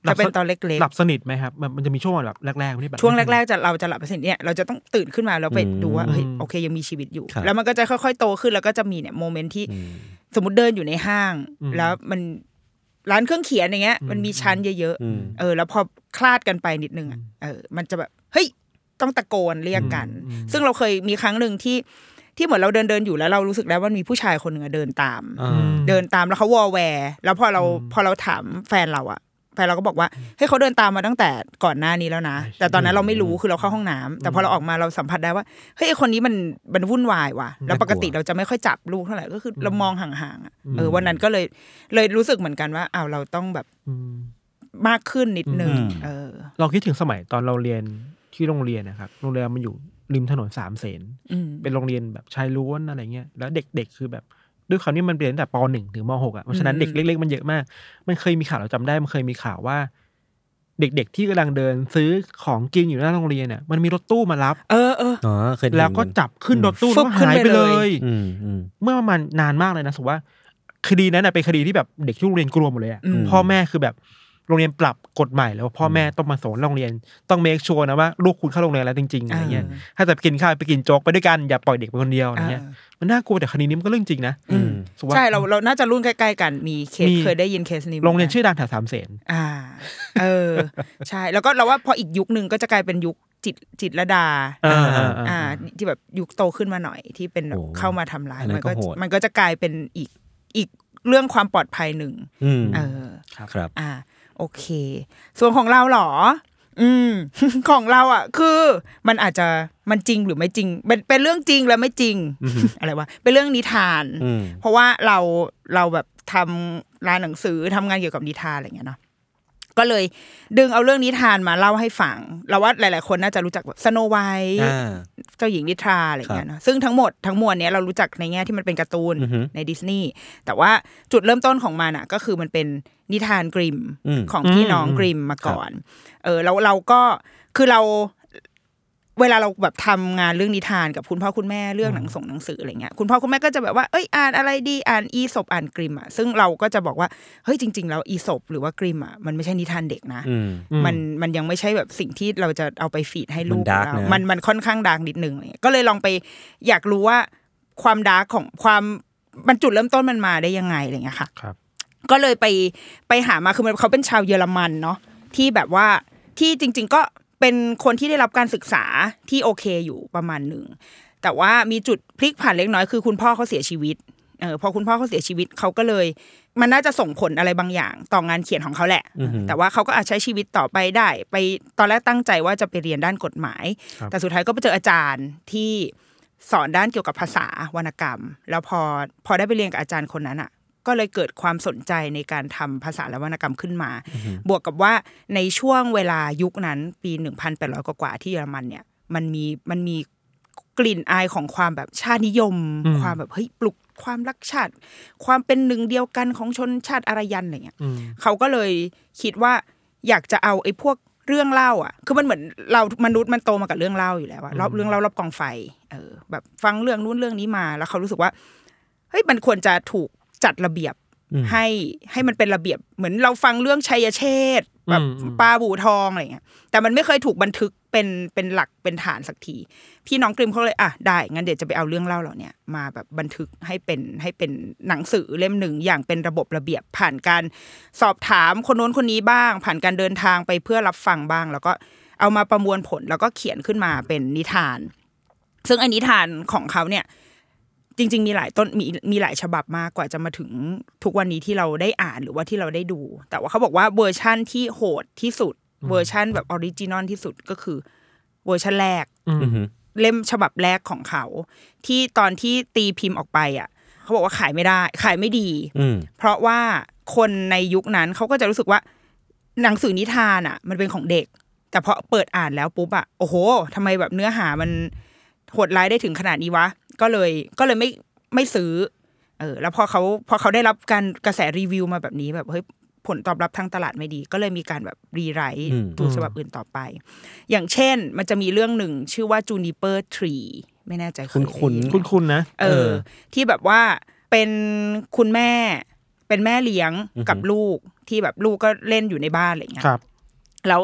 จะเป็นตอนเล็กหลับสนิทไหมครับมันมันจะมีช่วงแบบแรกๆที่แบบๆช่วงแรกๆจะเราจะหลับไปสิเนี่ยเราจะต้องตื่นขึ้นมาแล้วไปอืมดูว่าเฮ้ยโอเคยังมีชีวิตอยู่ครับแล้วมันก็จะค่อยๆโตขึ้นแล้วก็จะมีเนี่ยโมเมนต์ที่อืมสมมติเดินอยู่ในห้างอืมแล้วมันร้านเครื่องเขียนอย่างเงี้ยมันมีชั้นเยอะอืมๆเออ แล้วพอคลาดกันไปนิดนึงอะเออมันจะแบบเฮ้ย ต้องตะโกนเรียกกันอืมซึ่งเราเคยมีครั้งหนึ่งที่ที่เหมือนเราเดินเดินๆอยู่แล้วเรารู้สึกแล้วว่ามีผู้ชายคนหนึ่งอะเดินตามอ่าเดินตามแล้วเขาวอลแวร์ แล้วพอเราพอเราถามแฟนเราอะแฟนเราก็บอกว่าเฮ้ยเขาเดินตามมาตั้งแต่ก่อนหน้านี้แล้วนะ แต่ตอนนั้นเราไม่รู้คือเราเข้าห้องน้ำแต่พอเราออกมาเราสัมผัสได้ว่าเฮ้ยไอ้คนนี้มันมันวุ่นวายว่ะแล้วปกติเราจะไม่ค่อยจับลูกเท่าไหร่ก็คือเรามองห่างๆอะเออวันนั้นก็เลยเลยรู้สึกเหมือนกันว่าอ้าวเราต้องแบบอืมมากขึ้นนิดนึงอืมเออ เราคิดถึงสมัยตอนเราเรียน ที่โรงเรียนนะครับ โรงเรียนมันอยู่ริมถนนสามเสนอืมเป็นโรงเรียนแบบชายล้วนอะไรเงี้ย แล้วเด็กๆคือแบบด้วยคำนี้มันเรียนตั้งแต่ปหนึ่งถึงมหกอะ เพราะฉะนั้นอืมเด็กเล็ก ๆ มันเยอะมาก มันเคยมีข่าวเราจำได้ มันเคยมีข่าวว่า เด็กๆที่กำลังเดินซื้อของกินอยู่หน้าโรงเรียนเนี่ย มันมีรถตู้มารับ เออเอออ๋อเคยได้ยินแล้วก็จับขึ้นรถตู้ฟึแล้วบก็ขึ้นหายไปไปเลเลยยอืมอืมเมื่อประมาณนานมากเลยนะสมมติว่าคดีนั้นนะเป็นคดีที่แบบเด็กที่โรงเรียนกลัวหมดเลยอะอืมพ่อแม่คือแบบ โรงเรียนปรับกฎใหม่แล้วว่าพ่อแม่ต้องมาสอนโรงเรียน ต้องเมคชัวร์นะว่าลูกคุณเข้าโรงเรียนแล้วจริงๆอะไรเงี้ยเออถ้าจะไปกินข้าวไปกินโจ๊กไปด้วยกันอย่าปล่อยเด็กไปคนเดียวอะไรเงี้ยเออมันน่ากลัวแต่คดีนี้มันก็เรื่องจริงนะอืมสุว่ใช่เราเราน่าจะรุ่นใกล้ๆกันมีเคสมีเคยได้ยินเคสนี้หมืโรงเรียนกัชื่อดังแถวสามเสนอ่า เออ ใช่แล้วก็เราว่าพออีกยุคหนึ่งก็จะกลายเป็นยุคจิตจิตรลดาอ่าอ่าอ่าอ่าที่แบบยุคโตขึ้นมาหน่อยที่เป็นแบบโอ้เข้ามาทำร้ายอันนั้มันนก็ก็โหดมันก็จะกลายเป็นอีกอีกเรื่องความปลอดภัยหนึ่งอืมเออครับอ่า โอเค ส่วนของเราเหรอ อืม ของเราอะ คือมันอาจจะมันจริงหรือไม่จริง เป็นเป็นเรื่องจริงและไม่จริง อะไรวะเป็นเรื่องนิทานอืมเพราะว่าเราเราแบบทำร้านหนังสือทำงานเกี่ยวกับนิทานอะไรอย่างเงี้ยเนาะ ก็เลยดึงเอาเรื่องนิทานมาเล่าให้ฟัง เราว่าหลาย ๆ คนน่าจะรู้จักแบบสโนไวท์อ่าเจ้าหญิงนิทราอะไรอย่างเงี้ยเนาะซึ่งทั้งหมดทั้งมวลเนี้ยเรารู้จักในแง่ที่มันเป็นการ์ตูนอือฮึในดิสนีย์แต่ว่าจุดเริ่มต้นของมันอะก็คือมันเป็นนิทานกริมอืมของพี่น้องอืมกริมมาก่อน เออแล้วเราก็คือเรา เวลาเราแบบทำงานเรื่องนิทานกับคุณพ่อคุณแม่เรื่องหนังส่งหนังสืออะไรเงี้ยคุณพ่อคุณแม่ก็จะแบบว่าเอ้ยอ่านอะไรดีอ่านอีสบอ่านกริมอะซึ่งเราก็จะบอกว่าเฮ้ยจริง ๆ แล้วอีสปหรือว่ากริมม์อะมันไม่ใช่นิทานเด็กนะอืมมันมันยังไม่ใช่แบบสิ่งที่เราจะเอาไป feed ให้ลูกมัน dark เรานะมันมันค่อนข้าง dark นิดนึงอะไรเงี้ยก็เลยลองไปอยากรู้ว่าความ dark ของความมันจุดเริ่มต้นมันมาได้ยังไงอะไรเงี้ยค่ะครับ ก็เลยไปไปหามาคือมันเขาเป็นชาวเยอรมันเนาะที่แบบว่าที่จริง ๆ ก็ เป็นคนที่ได้รับการศึกษาที่โอเคอยู่ประมาณหนึ่งแต่ว่ามีจุดพลิกผันเล็กน้อยคือคุณพ่อเขาเสียชีวิตเออพอคุณพ่อเขาเสียชีวิตเขาก็เลย มันน่าจะส่งผลอะไรบางอย่าง ต่องานเขียนของเขาแหละ แต่ว่าเขาก็อาจใช้ชีวิตต่อไปได้ ไปตอนแรกตั้งใจว่าจะไปเรียนด้านกฎหมาย แต่สุดท้ายก็ไปเจออาจารย์ที่สอนด้านเกี่ยวกับภาษาวรรณกรรม แล้วพอพอได้ไปเรียนกับอาจารย์คนนั้นอะ ก็เลยเกิดความสนใจในการทำภาษาและวรรณกรรมขึ้นมา บวกกับว่าในช่วงเวลายุคนั้นปี 1,800 กว่าๆที่เยอรมันเนี่ยมันมีมันมีกลิ่นอายของความแบบชาตินิยม ความแบบเฮ้ยปลุกความรักชาติ ความเป็นหนึ่งเดียวกันของชนชาติอารยันอะไรเงี้ยเขาก็เลยคิดว่าอยากจะเอาไอ้พวกเรื่องเล่าอะ คือมันเหมือนเรามนุษย์มันโตมากับเรื่องเล่าอยู่แล้วอะรอบเรื่องเล่ารอบกองไฟ เออ แบบฟังเรื่องนู้นเรื่องนี้มา แล้วเขารู้สึกว่า เฮ้ย มันควรจะถูก จัดระเบียบให้ให้มันเป็นระเบียบเหมือนเราฟังเรื่องชัยเชษฐ์แบบปลาบูทองอะไรเงี้ยแต่มันไม่เคยถูกบันทึกเป็นเป็นหลักเป็นฐานสักที พี่น้องกริมเขาเลยอะได้งั้นเดี๋ยวจะไปเอาเรื่องเล่าเหล่าเนี้ยมาแบบบันทึกให้เป็นให้เป็นหนังสือเล่มหนึ่งอย่างเป็นระบบระเบียบ ผ่านการสอบถามคนโน้นคนนี้บ้าง ผ่านการเดินทางไปเพื่อรับฟังบ้าง แล้วก็เอามาประมวลผลแล้วก็เขียนขึ้นมาเป็นนิทาน ซึ่งอันนิทานของเขาเนี่ย จริง ๆ มีหลายต้นมีมีหลายฉบับมากกว่าจะมาถึงทุกวันนี้ที่เราได้อ่านหรือว่าที่เราได้ดู แต่ว่าเขาบอกว่าเวอร์ชั่นที่โหดที่สุด เวอร์ชั่นแบบ original ที่สุดก็คือเวอร์ชันแรกเล่มฉบับแรกของเขา ที่ตอนที่ตีพิมพ์ออกไปอะ เขาบอกว่าขายไม่ได้ ขายไม่ดีอืมเพราะว่าคนในยุคนั้นเขาก็จะรู้สึกว่า หนังสือนิทานอะ มันเป็นของเด็ก แต่พอเปิดอ่านแล้วปุ๊บอะโอ้โหทำไมแบบเนื้อหามันโหดร้ายได้ถึงขนาดนี้วะ ก็เลยก็เลยไม่ไม่ซื้อ เออ แล้วพอเขาพอเขาได้รับการกระแสรีวิวมาแบบนี้แบบเฮ้ยผลตอบรับทางตลาดไม่ดี ก็เลยมีการแบบรีไรต์อืมตัวฉบับอื่นต่อไป อย่างเช่น มันจะมีเรื่องหนึ่งชื่อว่า Juniper Tree ไม่แน่ใจเยคุ้นได้ยิคุณคุณนะ เออ ที่แบบว่าเป็นคุณแม่ เป็นแม่เลี้ยงกับลูกที่แบบลูกก็เล่นอยู่ในบ้านอะไรเงี้ยครับแล้ว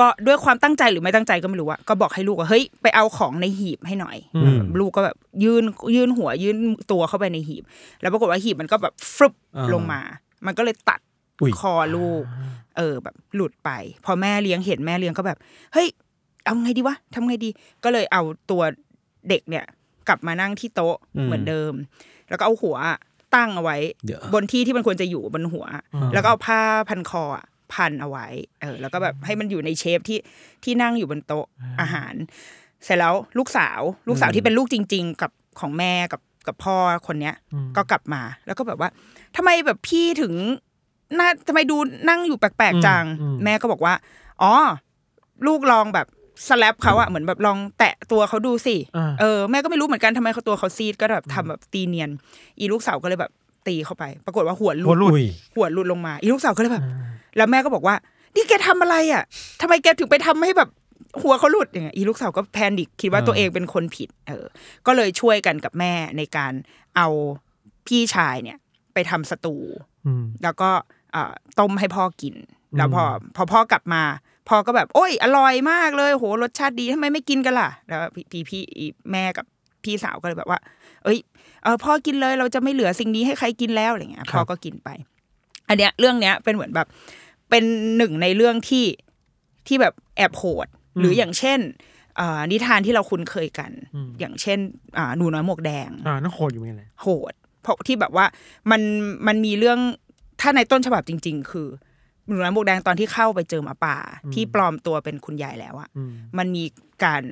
ก็ด้วยความตั้งใจหรือไม่ตั้งใจก็ไม่รู้อะก็บอกให้ลูกว่าเฮ้ยไปเอาของในหีบให้หน่อยอืมลูกก็แบบยื่นยื่นหัวยื่นตัวเข้าไปในหีบ แล้วปรากฏว่าหีบมันก็แบบฟึบอ่าลงมา มันก็เลยตัดอุ๊ยคอลูก เออแบบหลุดไป พอแม่เลี้ยงเห็นแม่เลี้ยงก็แบบ เฮ้ย เอาไงดีวะทำไงดี ก็เลยเอาตัวเด็กเนี่ย กลับมานั่งที่โต๊ะอืมเหมือนเดิม แล้วก็เอาหัวตั้งเอาไว้เดี๋ยวบนที่ที่มันควรจะอยู่บนหัว แล้วก็เอาผ้าพันคออะ พันเอาไว้ เออ แล้วก็แบบให้มันอยู่ในเชฟที่ที่นั่งอยู่บนโต๊ะอาหาร เสร็จแล้วลูกสาว ลูกสาวที่เป็นลูกจริง ๆ กับของแม่กับกับพ่อคนเนี้ย ก็กลับมา แล้วก็แบบว่าทำไมแบบพี่ถึงน่าทำไมดูนั่งอยู่แปลกๆจังอืมแม่ก็บอกว่า อ๋อ ลูกลองแบบสแลปเขาอะเหมือนแบบลองแตะตัวเขาดูสิอ่าเออแม่ก็ไม่รู้เหมือนกันทำไมเขาตัวเขาซีดก็แบบทำแบบตีเนียน อีลูกสาวก็เลยแบบตีเข้าไป ปรากฏว่าหัวหลุหัวดหลุดอุ้ยหัวหลุดลงมา อีลูกสาวก็เลยแบบ แล้วแม่ก็บอกว่า นี่แกทำอะไรอะทำไมแกถึงไปทำให้แบบหัวเขาหลุดอย่างเงี้ยอีลูกสาวก็แพนิคคิดว่าอ่าตัวเองเป็นคนผิด เออ ก็เลยช่วยกันกับแม่ในการเอาพี่ชายเนี่ย ไปทำสตูอืมแล้วก็เอ่อต้มให้พ่อกิน แล้วพอพอพ่อกลับมาพ่อก็แบบ โอ้ย อร่อยมากเลย โหรสชาติดีทำไมไม่กินกันล่ะ แล้วพี่พี่พี่แม่กับพี่สาวก็เลยแบบว่า เอ้ยเออพ่อกินเลยเราจะไม่เหลือสิ่งนี้ให้ใครกินแล้วอะไรเงี้ยพ่อก็กินไป อันเนี้ยเรื่องเนี้ยเป็นเหมือนแบบ เป็นหนึ่งในเรื่องที่ที่แบบแอบโหด หรืออย่างเช่นเอ่อนิทานที่เราคุ้นเคยกัน อย่างเช่นอ่าหนูน้อยหมวกแดงอ่านั่นโคตรอยู่ไงเลยโหด เพราะที่แบบว่ามันมันมีเรื่องถ้าในต้นฉบับจริง ๆ คือหนูน้อยหมวกแดงตอนที่เข้าไปเจอหมาป่า ที่ปลอมตัวเป็นคุณยายแล้วอะอืมมันมีการ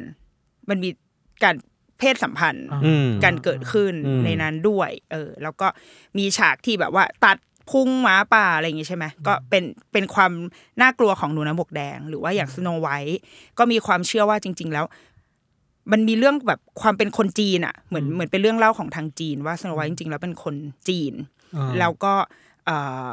มันมีการเพศสัมพันธ์อ่าอืมการเกิดขึ้นอืมในนั้นด้วย เออ แล้วก็มีฉากที่แบบว่า ตัด พุงหมาป่าอะไรอย่างงี้ใช่ไหมก็เป็นเป็นความน่ากลัวของหนูน้ำบกแดง หรือว่าอย่างสโนไวท์ก็มีความเชื่อว่าจริง ๆ แล้ว มันมีเรื่องแบบความเป็นคนจีนอะเหมือนเหมือนเป็นเรื่องเล่าของทางจีน ว่าสโนไวท์จริงๆแล้วเป็นคนจีนอ่าแล้วก็เอ่อ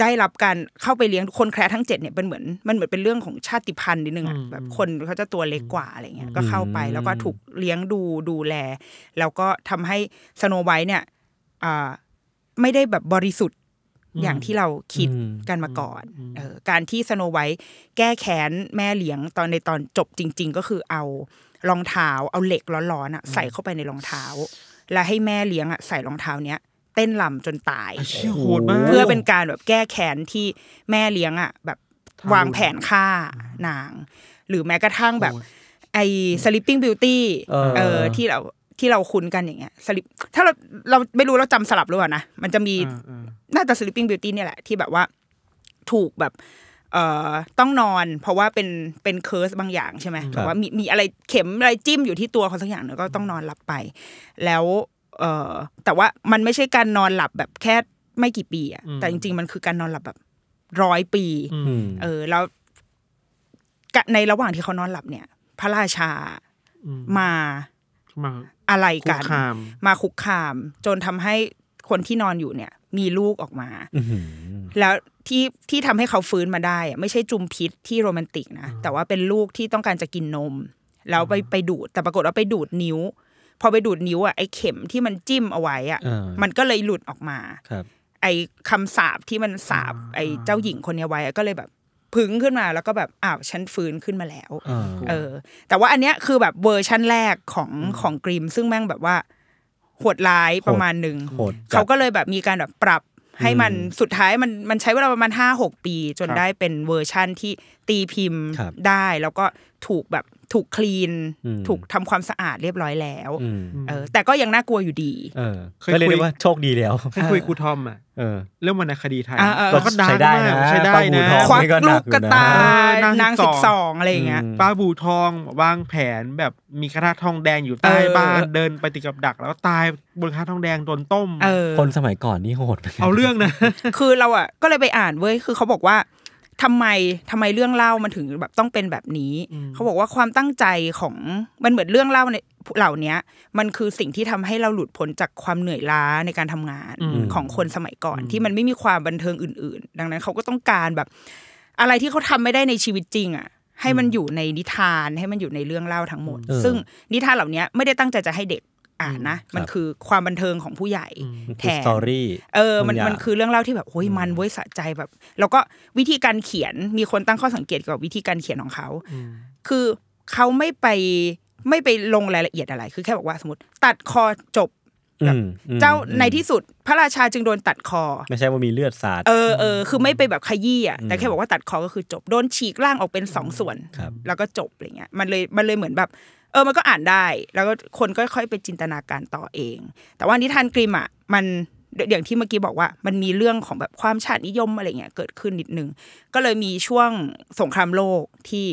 ได้รับการเข้าไปเลี้ยงคนแคระทั้งเจ็ดเนี่ยเป็นเหมือนมันเหมือนเป็นเรื่องของชาติพันธุ์นิดนึงอะอืมแบบคนเขาจะตัวเล็กกว่าอะไรเงี้ยก็เข้าไปแล้วก็ถูกเลี้ยงดูดูแล แล้วก็ทำให้สโนไวท์เนี่ยอ่าไม่ได้แบบบริสุทธิ์ อย่างที่เราคิดอืมกันมาก่อนเออการที่สโนไวท์แก้แค้นแม่เลี้ยงตอนในตอนจบจริง ๆ ก็คือเอารองเท้าเอาเหล็กร้อนๆอะใส่เข้าไปในรองเท้า แล้วให้แม่เลี้ยงอะใส่รองเท้าเนี้ยเต้นลำจนตายเชี่ยโหดมากเพื่อเป็นการแบบแก้แค้นที่แม่เลี้ยงอะแบบทารุณวางแผนฆ่านาง หรือแม้กระทั่งแบบโอ้ยไอ้ sleeping beauty เออเออที่เรา ที่เราคุ้นกันอย่างเงี้ย sleep ถ้าเราเราไม่รู้เราจำสลับหรือเปล่านะมันจะมีอ่าอ่าน่าจะ sleeping beauty เนี่ยแหละที่แบบว่าถูกแบบเอ่อต้องนอนเพราะว่าเป็นเป็นเคิร์สบางอย่างใช่ไหมครับแบบว่ามีมีอะไรเข็มอะไรจิ้มอยู่ที่ตัวเขาสักอย่างหนึ่งก็ต้องนอนหลับไป แล้วเอ่อแต่ว่ามันไม่ใช่การนอนหลับแบบแค่ไม่กี่ปีอะแต่จริง ๆ มันคือการนอนหลับแบบร้อยปีอืมเออ แล้วกะในระหว่างที่เขานอนหลับเนี่ย พระราชาอืมมา มาอะไรคุกักนคามมาคุกคาม จนทำให้คนที่นอนอยู่เนี่ย มีลูกออกมาอื้อหือแล้วที่ที่ทำให้เขาฟื้นมาได้อะไม่ใช่จุมพิษที่โรแมนติกนะแต่ว่าเป็นลูกที่ต้องการจะกินนม แล้วไปไปดูดแต่ปรากฏว่าไปดูดนิ้ว พอไปดูดนิ้วอะไอ้เข็มที่มันจิ้มเอาไว้อะอ่ามันก็เลยหลุดออกมาครับไอ้คำสาปที่มันสาปไอ้เจ้าหญิงคนเนี้ยไว้อะก็เลยแบบ พึงขึ้นมาแล้วก็แบบอ้าวฉันฟื้นขึ้นมาแล้วอ่าเออ แต่ว่าอันเนี้ยคือแบบเวอร์ชั่นแรกของของกริมซึ่งแม่งแบบว่าโหดร้ายประมาณหนึ่งโหดจัดเขาก็เลยแบบมีการแบบปรับให้มันอืมสุดท้ายมันมันใช้เวลาประมาณห้าหกปี จนครับได้เป็นเวอร์ชั่นที่ตีพิมพ์ครับได้ แล้วก็ถูกแบบ ถูกคลีนอืมถูกทำความสะอาดเรียบร้อยแล้วอืมเออแต่ก็ยังน่ากลัวอยู่ดีเออเคยก็เรียกคุยได้ว่าโชคดีแล้วให้คุยครูทอมอะเออเรื่องวรรณคดีไทยอ่าเออเราก็ดังใช้ได้มากนะใช้ได้ปลาบูนะทองควักนี่ก็หนัลูกกอยู่กระนะตายเออนางนางสิสิบบสสอองงอะไรอย่างเงี้ยอืมป้าบูทองวางแผนแบบมีกระทะทองแดงอยู่ใต้เออบ้านเดินไปติดกับดัก แล้วก็ตายบนกระทะทองแดงโดนต้มเออคนสมัยก่อนนี่โหดหมืนกันเอาเรื่องนะ คือเราอะก็เลยไปอ่านเว้ยคือเขาบอกว่า ทำไมทำไมเรื่องเล่ามันถึงแบบต้องเป็นแบบนี้ เขาบอกว่าความตั้งใจของมันเหมือนเรื่องเล่าในเหล่านี้มันคือสิ่งที่ทำให้เราหลุดพ้นจากความเหนื่อยล้าในการทำงานอืมของคนสมัยก่อน ที่มันไม่มีความบันเทิงอื่น ๆ ดังนั้นเขาก็ต้องการแบบ อะไรที่เขาทำไม่ได้ในชีวิตจริงอะให้มันอยู่ในนิทานให้มันอยู่ในเรื่องเล่าทั้งหมดเออซึ่งนิทานเหล่านี้ไม่ได้ตั้งใจจะให้เด็ก อ่านนะ มันครับคือความบันเทิงของผู้ใหญ่มันแทคือนสตอรี่เออมันบางอย่างมันคือเรื่องเล่าที่แบบโอ้ยมันเว้ยสะใจแบบ แล้วก็วิธีการเขียนมีคนตั้งข้อสังเกตเกี่ยวกับวิธีการเขียนของเขาคือเขาไม่ไปไม่ไปลงรายละเอียดอะไร คือแค่บอกว่าสมมติ ตัดคอจบอืมอืมเจ้าอืมในที่สุดพระราชาจึงโดนตัดคอ ไม่ใช่ว่ามีเลือดสาดเออเออคือไม่ไปแบบขยี้อะแต่แค่บอกว่าตัดคอก็คือจบโดนฉีกร่างออกเป็นสองส่วนครับแล้วก็จบอะไรเงี้ยมันเลยมันเลยเหมือนแบบเออมันก็อ่านได้ แล้วก็คนก็ค่อยไปจินตนาการต่อเอง แต่ว่านิทานกริมอะมันอย่างที่เมื่อกี้บอกว่ามันมีเรื่องของแบบความชาตินิยมอะไรเงี้ยเกิดขึ้นนิดนึง ก็เลยมีช่วงสงครามโลกที่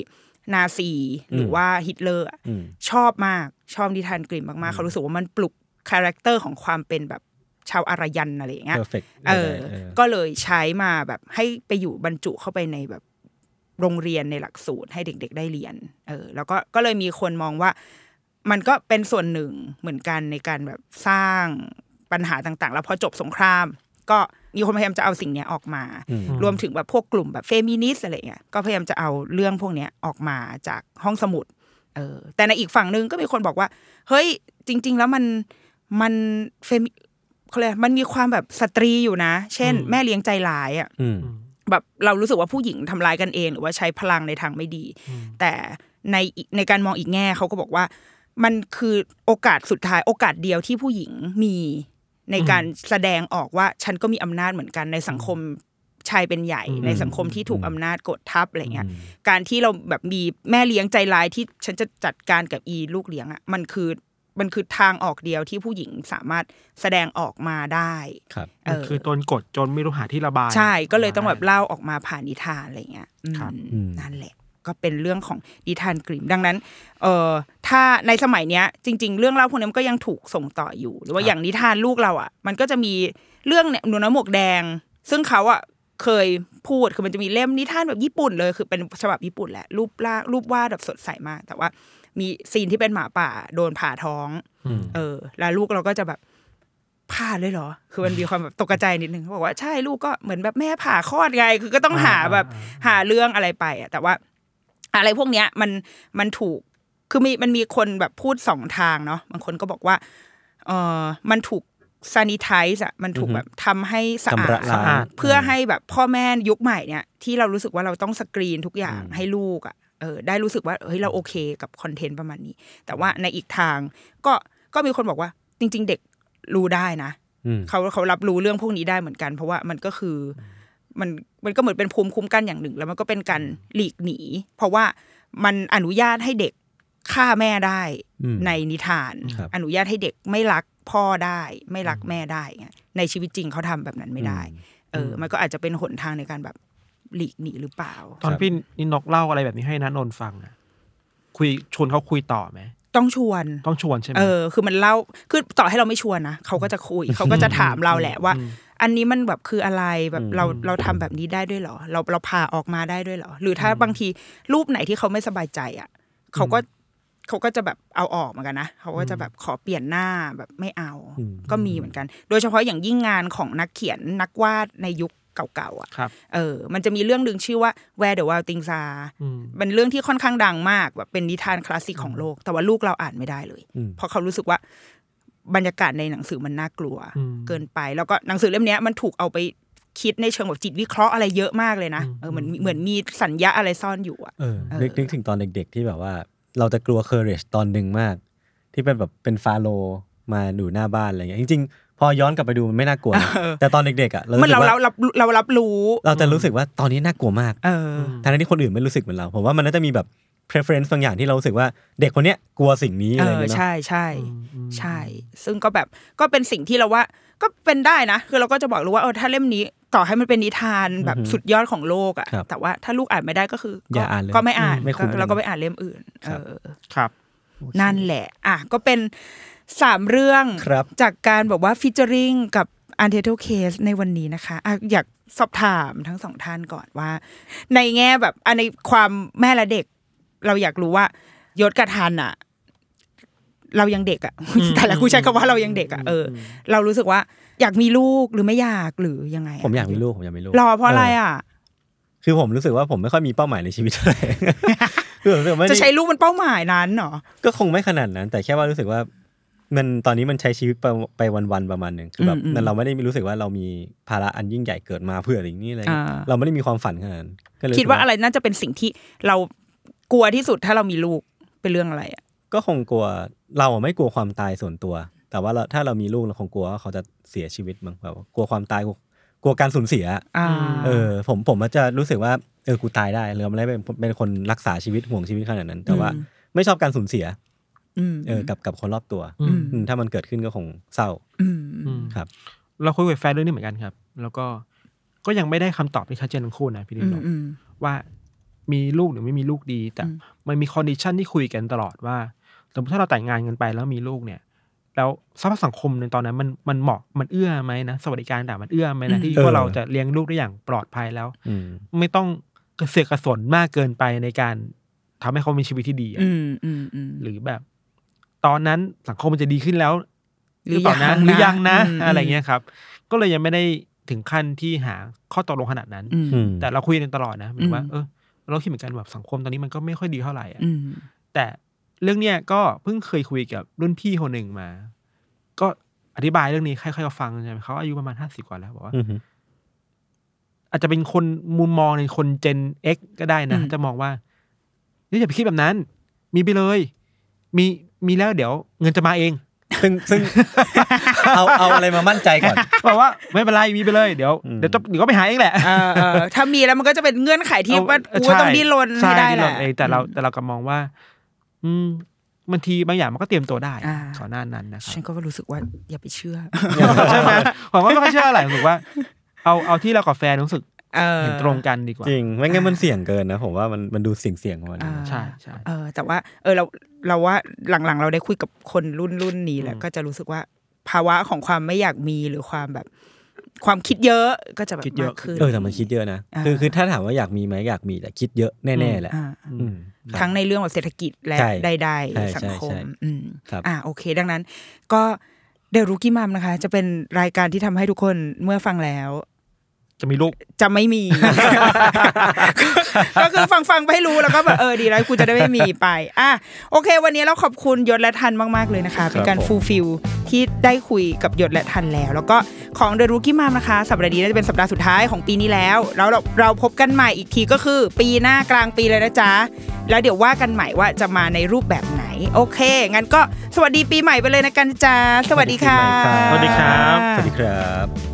นาซีหรือว่าฮิตเลอร์อะอืมชอบมากชอบนิทานกริมมากๆ เขารู้สึกว่ามันปลุก character ของความเป็นแบบชาวอารยันอะไรอย่างเงี้ย perfect เออเออ ก็เลยใช้มาแบบให้ไปอยู่บรรจุเข้าไปในแบบ โรงเรียนในหลักสูตรให้เด็ก ๆ ได้เรียน เออ แล้วก็ก็เลยมีคนมองว่า มันก็เป็นส่วนหนึ่งเหมือนกันในการแบบสร้างปัญหาต่างๆ แล้วพอจบสงคราม ก็มีคนพยายามจะเอาสิ่งเนี้ยออกมาอืมรวมถึงแบบพวกกลุ่มแบบเฟมินิสต์อะไรเงี้ยก็พยายามจะเอาเรื่องพวกเนี้ยออกมาจากห้องสมุด เออ แต่ในอีกฝั่งหนึ่งก็มีคนบอกว่า เฮ้ย จริง ๆ แล้วมันมันเฟมิเขาเลยกมันมีความแบบสตรีอยู่นะ เช่น แม่เลี้ยงใจร้ายอะอืม แบบเรารู้สึกว่าผู้หญิงทำร้ายกันเอง หรือว่าใช้พลังในทางไม่ดี แต่ในอีกในการมองอีกแง่เขาก็บอกว่า มันคือโอกาสสุดท้ายโอกาสเดียวที่ผู้หญิงมีในการแสดงออกว่าฉันก็มีอำนาจเหมือนกันในสังคมชายเป็นใหญ่ในสังคมที่ถูกอำนาจกดทับอะไรเงี้ย การที่เราแบบมีแม่เลี้ยงใจร้ายที่ฉันจะจัดการกับอีลูกเลี้ยงอะมันคือ มันคือทางออกเดียวที่ผู้หญิงสามารถแสดงออกมาได้ครับเออคือโดนกดจนไม่รู้หาที่ระบาย ใช่ก็เลยต้องแบบเล่าออกมาผ่านนิทานอะไรเงี้ยอืมครับอืมนั่นแหละ ก็เป็นเรื่องของนิทานกริมดังนั้น เอ่อถ้าในสมัยเนี้ย จริง ๆ เรื่องเล่าพวกนี้มันก็ยังถูกส่งต่ออยู่ หรือว่าอย่างนิทานลูกเราอะ มันก็จะมีเรื่องเนี่ยหนูน้อยหมวกแดง ซึ่งเขาอะเคยพูดคือมันจะมีเล่มนิทานแบบญี่ปุ่นเลย คือเป็นฉบับญี่ปุ่นแหละรูปล่ารูปวาดแบบสดใสมากแต่ว่า มีซีนที่เป็นหมาป่า โดนผ่าท้องเออ แล้วลูกเราก็จะแบบผ่าเลยเหรอ คือมันมีความแบบตกใจนิดนึงเขาบอกว่าใช่ลูกก็เหมือนแบบแม่ผ่าคลอดไง คือก็ต้องหาแบบหาเรื่องอะไรไปอะแต่ว่า อะไรพวกเนี้ยมันมันถูกคือมีมันมีคนแบบพูดสองทางเนาะบางคนก็บอกว่าเออมันถูกซานิไทส์อะมันถูกแบบทำให้สะอาชำระดล้างเพื่อให้แบบพ่อแม่ยุคใหม่เนี่ย ที่เรารู้สึกว่าเราต้องสกรีนทุกอย่างให้ลูกอะ เออได้รู้สึกว่าเฮ้ยเราโอเคกับคอนเทนต์ประมาณนี้ แต่ว่าในอีกทางก็ก็มีคนบอกว่าจริง ๆ เด็กรู้ได้นะอืมเขาเขารับรู้เรื่องพวกนี้ได้เหมือนกัน เพราะว่ามันก็คือมันมันก็เหมือนเป็นภูมิคุ้มกันอย่างหนึ่ง แล้วมันก็เป็นการหลีกหนี เพราะว่ามันอนุญาตให้เด็กฆ่าแม่ได้อืมในนิทานครับอนุญาตให้เด็กไม่รักพ่อได้ ไม่รักแม่ได้ไงในชีวิตจริงเขาทำแบบนั้นไม่ได้ เออ มันก็อาจจะเป็นหนทางในการแบบ หลีกหนีหรือเปล่า ตอนพี่นินกเล่าอะไรแบบนี้ให้นันนนท์ฟังอะคุยชวนเขาคุยต่อไหมต้องชวนต้องชวนใช่ไหมเออคือมันเล่าคือต่อให้เราไม่ชวนนะเขาก็จะคุยเขาก็จะถามเราแหละว่า อันนี้มันแบบคืออะไรแบบเราเราทำแบบนี้ได้ด้วยเหรอ เราเราพาออกมาได้ด้วยเหรอ หรือถ้าบางทีรูปไหนที่เขาไม่สบายใจอะเขาก็เขาก็จะแบบเอาออกเหมือนกันนะเขาก็จะแบบขอเปลี่ยนหน้าแบบไม่เอา ก็มีเหมือนกัน โดยเฉพาะอย่างยิ่งงานของนักเขียนนักวาดในยุค เก่าๆอะครับเออ มันจะมีเรื่องหนึ่งชื่อว่า Where the Wild Things Are อืมเป็นเรื่องที่ค่อนข้างดังมากแบบเป็นนิทานคลาสสิกของโลก แต่ว่าลูกเราอ่านไม่ได้เลยอืมเพราะเขารู้สึกว่าบรรยากาศในหนังสือมันน่ากลัวอืมเกินไป แล้วก็หนังสือเล่มเนี้ยมันถูกเอาไปคิดในเชิงแบบจิตวิเคราะห์อะไรเยอะมากเลยนะเออเหมือนเหมือนมีสัญญาอะไรซ่อนอยู่อะเออเออนึกนึกถึงตอนเด็กๆที่แบบว่า เราจะกลัวเคอร์เรจตอนหนึ่งมาก ที่เป็นแบบเป็นฟาโลมาดูหน้าบ้านอะไรเงี้ยจริงๆพ อย้อนกลับไปดูมันไม่น่ากลัวนะแต่ตอนเด็กๆอะเรามันรู้สึเรากว่าเรารับเรารับรู้ เราจะรู้สึกว่าตอนนี้น่ากลัวมากเออทั้งที่คนอื่นไม่รู้สึกเหมือนเรา ผมว่ามันน่าจะมีแบบ preference บางอย่างที่เรารู้สึกว่าเด็กคนเนี้ยกลัวสิ่งนี้เออะไรอเงี้ยเนาะใช่ใช่ใช่ ซึ่งก็แบบก็เป็นสิ่งที่เราว่าก็เป็นได้นะ คือเราก็จะบอกรู้ว่าเออถ้าเล่มนี้ต่อให้มันเป็นนิทานแบบสุดยอดของโลกอะครับแต่ว่าถ้าลูกอ่านไม่ได้ก็คืออก็ย่าอ่านเลยก็ไม่อ่านไม่คุ้มก็เราก็ไปอ่านเล่มอื่น เอครับอครับ นั่นแหละ อะก็เป็น สามเรื่องครับจากการแบบว่าฟิชเจอริงกับ u n t i t l e Case ในวันนี้นะคะอะอยากสอบถามทั้งสองท่านก่อนว่า ในแง่แบบอันในความแม่และเด็ก เราอยากรู้ว่ายศกับทันอะเรายังเด็กอะแต่ละกูใช้คำว่าเรายังเด็กอะเออเรารู้สึกว่า อยากมีลูกหรือไม่อยากหรือยังไงะผมอยากมีลูกผมอยากมีลูกรอเพราะอะไรอะคือผมรู้สึกว่าผมไม่ค่อยมีเป้าหมายในชีวิตเท่าไหร่คือผมรู้สึกว่าไม่จะได้ใช้ลูกเป็นเป้าหมายนั้นเหรอก็คงไม่ขนาดนั้น แต่แค่ว่ารู้สึกว่า มันตอนนี้มันใช้ชีวิตไปไปวันๆประมาณหนึ่งคือแบบอืมอืมมันเราไม่ได้รู้สึกว่าเรามีภาระอันยิ่งใหญ่เกิดมาเพื่ออย่างนี้อะไรเงี้ยอ่าเราไม่ได้มีความฝันขนาดนั้นก็เลยคิดว่าอะไรน่าจะเป็นสิ่งที่เรากลัวที่สุดถ้าเรามีลูกเป็นเรื่องอะไรอะก็คงกลัวเราอะไม่กลัวความตายส่วนตัว แต่ว่าเราถ้าเรามีลูกเราคงกลัวว่าเขาจะเสียชีวิตมั้งแบบว่ากลัวความตายกลัวกลัวการสูญเสียอ่าเออ ผมผมมันจะรู้สึกว่าเออกูตายได้เราไม่ได้เป็นเป็นคนรักษาชีวิตห่วงชีวิตขนาดนั้น แต่ว่าอืมไม่ชอบการสูญเสียอืม เออกับกับคนรอบตัวอืมอืมถ้ามันเกิดขึ้นก็คงเศร้าอืมอืมครับ เราคุยกับแฟนเรื่องนี้เหมือนกันครับ แล้วก็ก็ยังไม่ได้คำตอบที่ชัดเจนทั้งคู่นะพี่นิอืนมกอืมว่ามีลูกหรือไม่มีลูกดี แต่อืมมันมี condition ที่คุยกันตลอดว่าสมมติถ้าเราแต่งงานกันไปแล้วมีลูกเนี่ย แล้วสภาพสังคมในตอนนั้นมันมันเหมาะมันเอื้อไหมนะสวัสดิการต่างมันเอื้อไหมนะที่เออว่าเราจะเลี้ยงลูกได้อย่างปลอดภัยแล้วอืมไม่ต้องกระเสือกกระสนมากเกินไปในการทำให้เขามีชีวิตที่ดีอะอืมอืมอืมหรือแบบ ตอนนั้นสังคมมันจะดีขึ้นแล้ว หรือเปล่านะยังนะหรือยังนะอืมอะไรเงี้ยครับ ก็เลยยังไม่ได้ถึงขั้นที่หาข้อตกลงขนาดนั้นอืมอืมแต่เราคุยกันตลอดนะหมายถึงว่าอืมเออเราคิดเหมือนกันแบบสังคมตอนนี้มันก็ไม่ค่อยดีเท่าไหร่อะอืมแต่เรื่องเนี้ยก็เพิ่งเคยคุยกับรุ่นพี่คนหนึ่งมา ก็อธิบายเรื่องนี้ให้เขาฟังใช่ไหมเขาอายุประมาณห้าสิบกว่าแล้วบอกว่าอืมอาจจะเป็นคนมุมมองในคนเจน X ก็ได้นะอืมจะมองว่าเฮ้ยอย่าไปคิดแบบนั้น มีไปเลย มี มีแล้วเดี๋ยวเงินจะมาเอง ซึ่งซึ่งเอาเอาอะไรมามั่นใจก่อน บอกว่าไม่เป็นไรมีไปเลยเดี๋ยวอืมเดี๋ยวจะเดี๋ยวก็ไปหาเองแหละเออเออถ้ามีแล้วมันก็จะเป็นเงื่อนไขที่ว่าเออกูก็ต้องดิ้นรนช่ให้ได้ดิ้นแหรละนเองแต่เราแต่เราก็มองว่า อืมบางทีบางอย่างมันก็เตรียมตัวได้อ่าก่อนหน้านั้นนะครับฉันก็รู้สึกว่าอย่าไปเชื่อใช่ไหมผมว่าไม่ค่อยเชื่ออะไรผมรู้สึกว่าเอาเอาที่เรากับแฟนรู้สึก เออเห็นตรงกันดีกว่า จริง ไม่งั้นมันเสี่ยงเกินนะ ผมว่ามันมันดูเสี่ยงเสี่ยงๆกว่านี้อ่าใช่ใช่เออแต่ว่าเออเราเราว่าหลังๆ เราได้คุยกับคนรุ่นรุ่นนี้แล้วอืมก็จะรู้สึกว่าภาวะของความไม่อยากมีหรือความแบบ ความคิดเยอะก็จะแบบมากขึ้นเออแต่มันคิดเยอะนะอ่าคือคือถ้าถามว่าอยากมีไหมอยากมีแต่คิดเยอะแน่ๆแหละอ่าอืมทั้งในเรื่องของเศรษฐกิจและใช่ใดใช่ๆสังคมใช่อืมครับอ่าโอเค ดังนั้น ก็เดรุกี้มัมนะคะ จะเป็นรายการที่ทำให้ทุกคนเมื่อฟังแล้ว จะมีลูกจะไม่มี ก็คือฟังฟังๆไปให้รู้แล้วก็แบบเออดีแล้วกูจะได้ไม่มีไปอะโอเค วันนี้เราขอบคุณยศและทันมาก ๆ เลยนะคะ เป็นการผมฟูลฟิลที่ได้คุยกับยศและทันแล้ว แล้วก็ของ The Rookie Mom นะคะ สัปดาห์นี้น่าจะเป็นสัปดาห์สุดท้ายของปีนี้แล้ว แล้วเราเราพบกันใหม่อีกทีก็คือ ปีหน้ากลางปีเลยนะจ๊ะ แล้วเดี๋ยวว่ากันใหม่ว่าจะมาในรูปแบบไหน โอเค งั้นก็สวัสดีปีใหม่ไปเลยนะกันจ้าสวัสดีค่ะสวัสดีครับสวัสดีครับ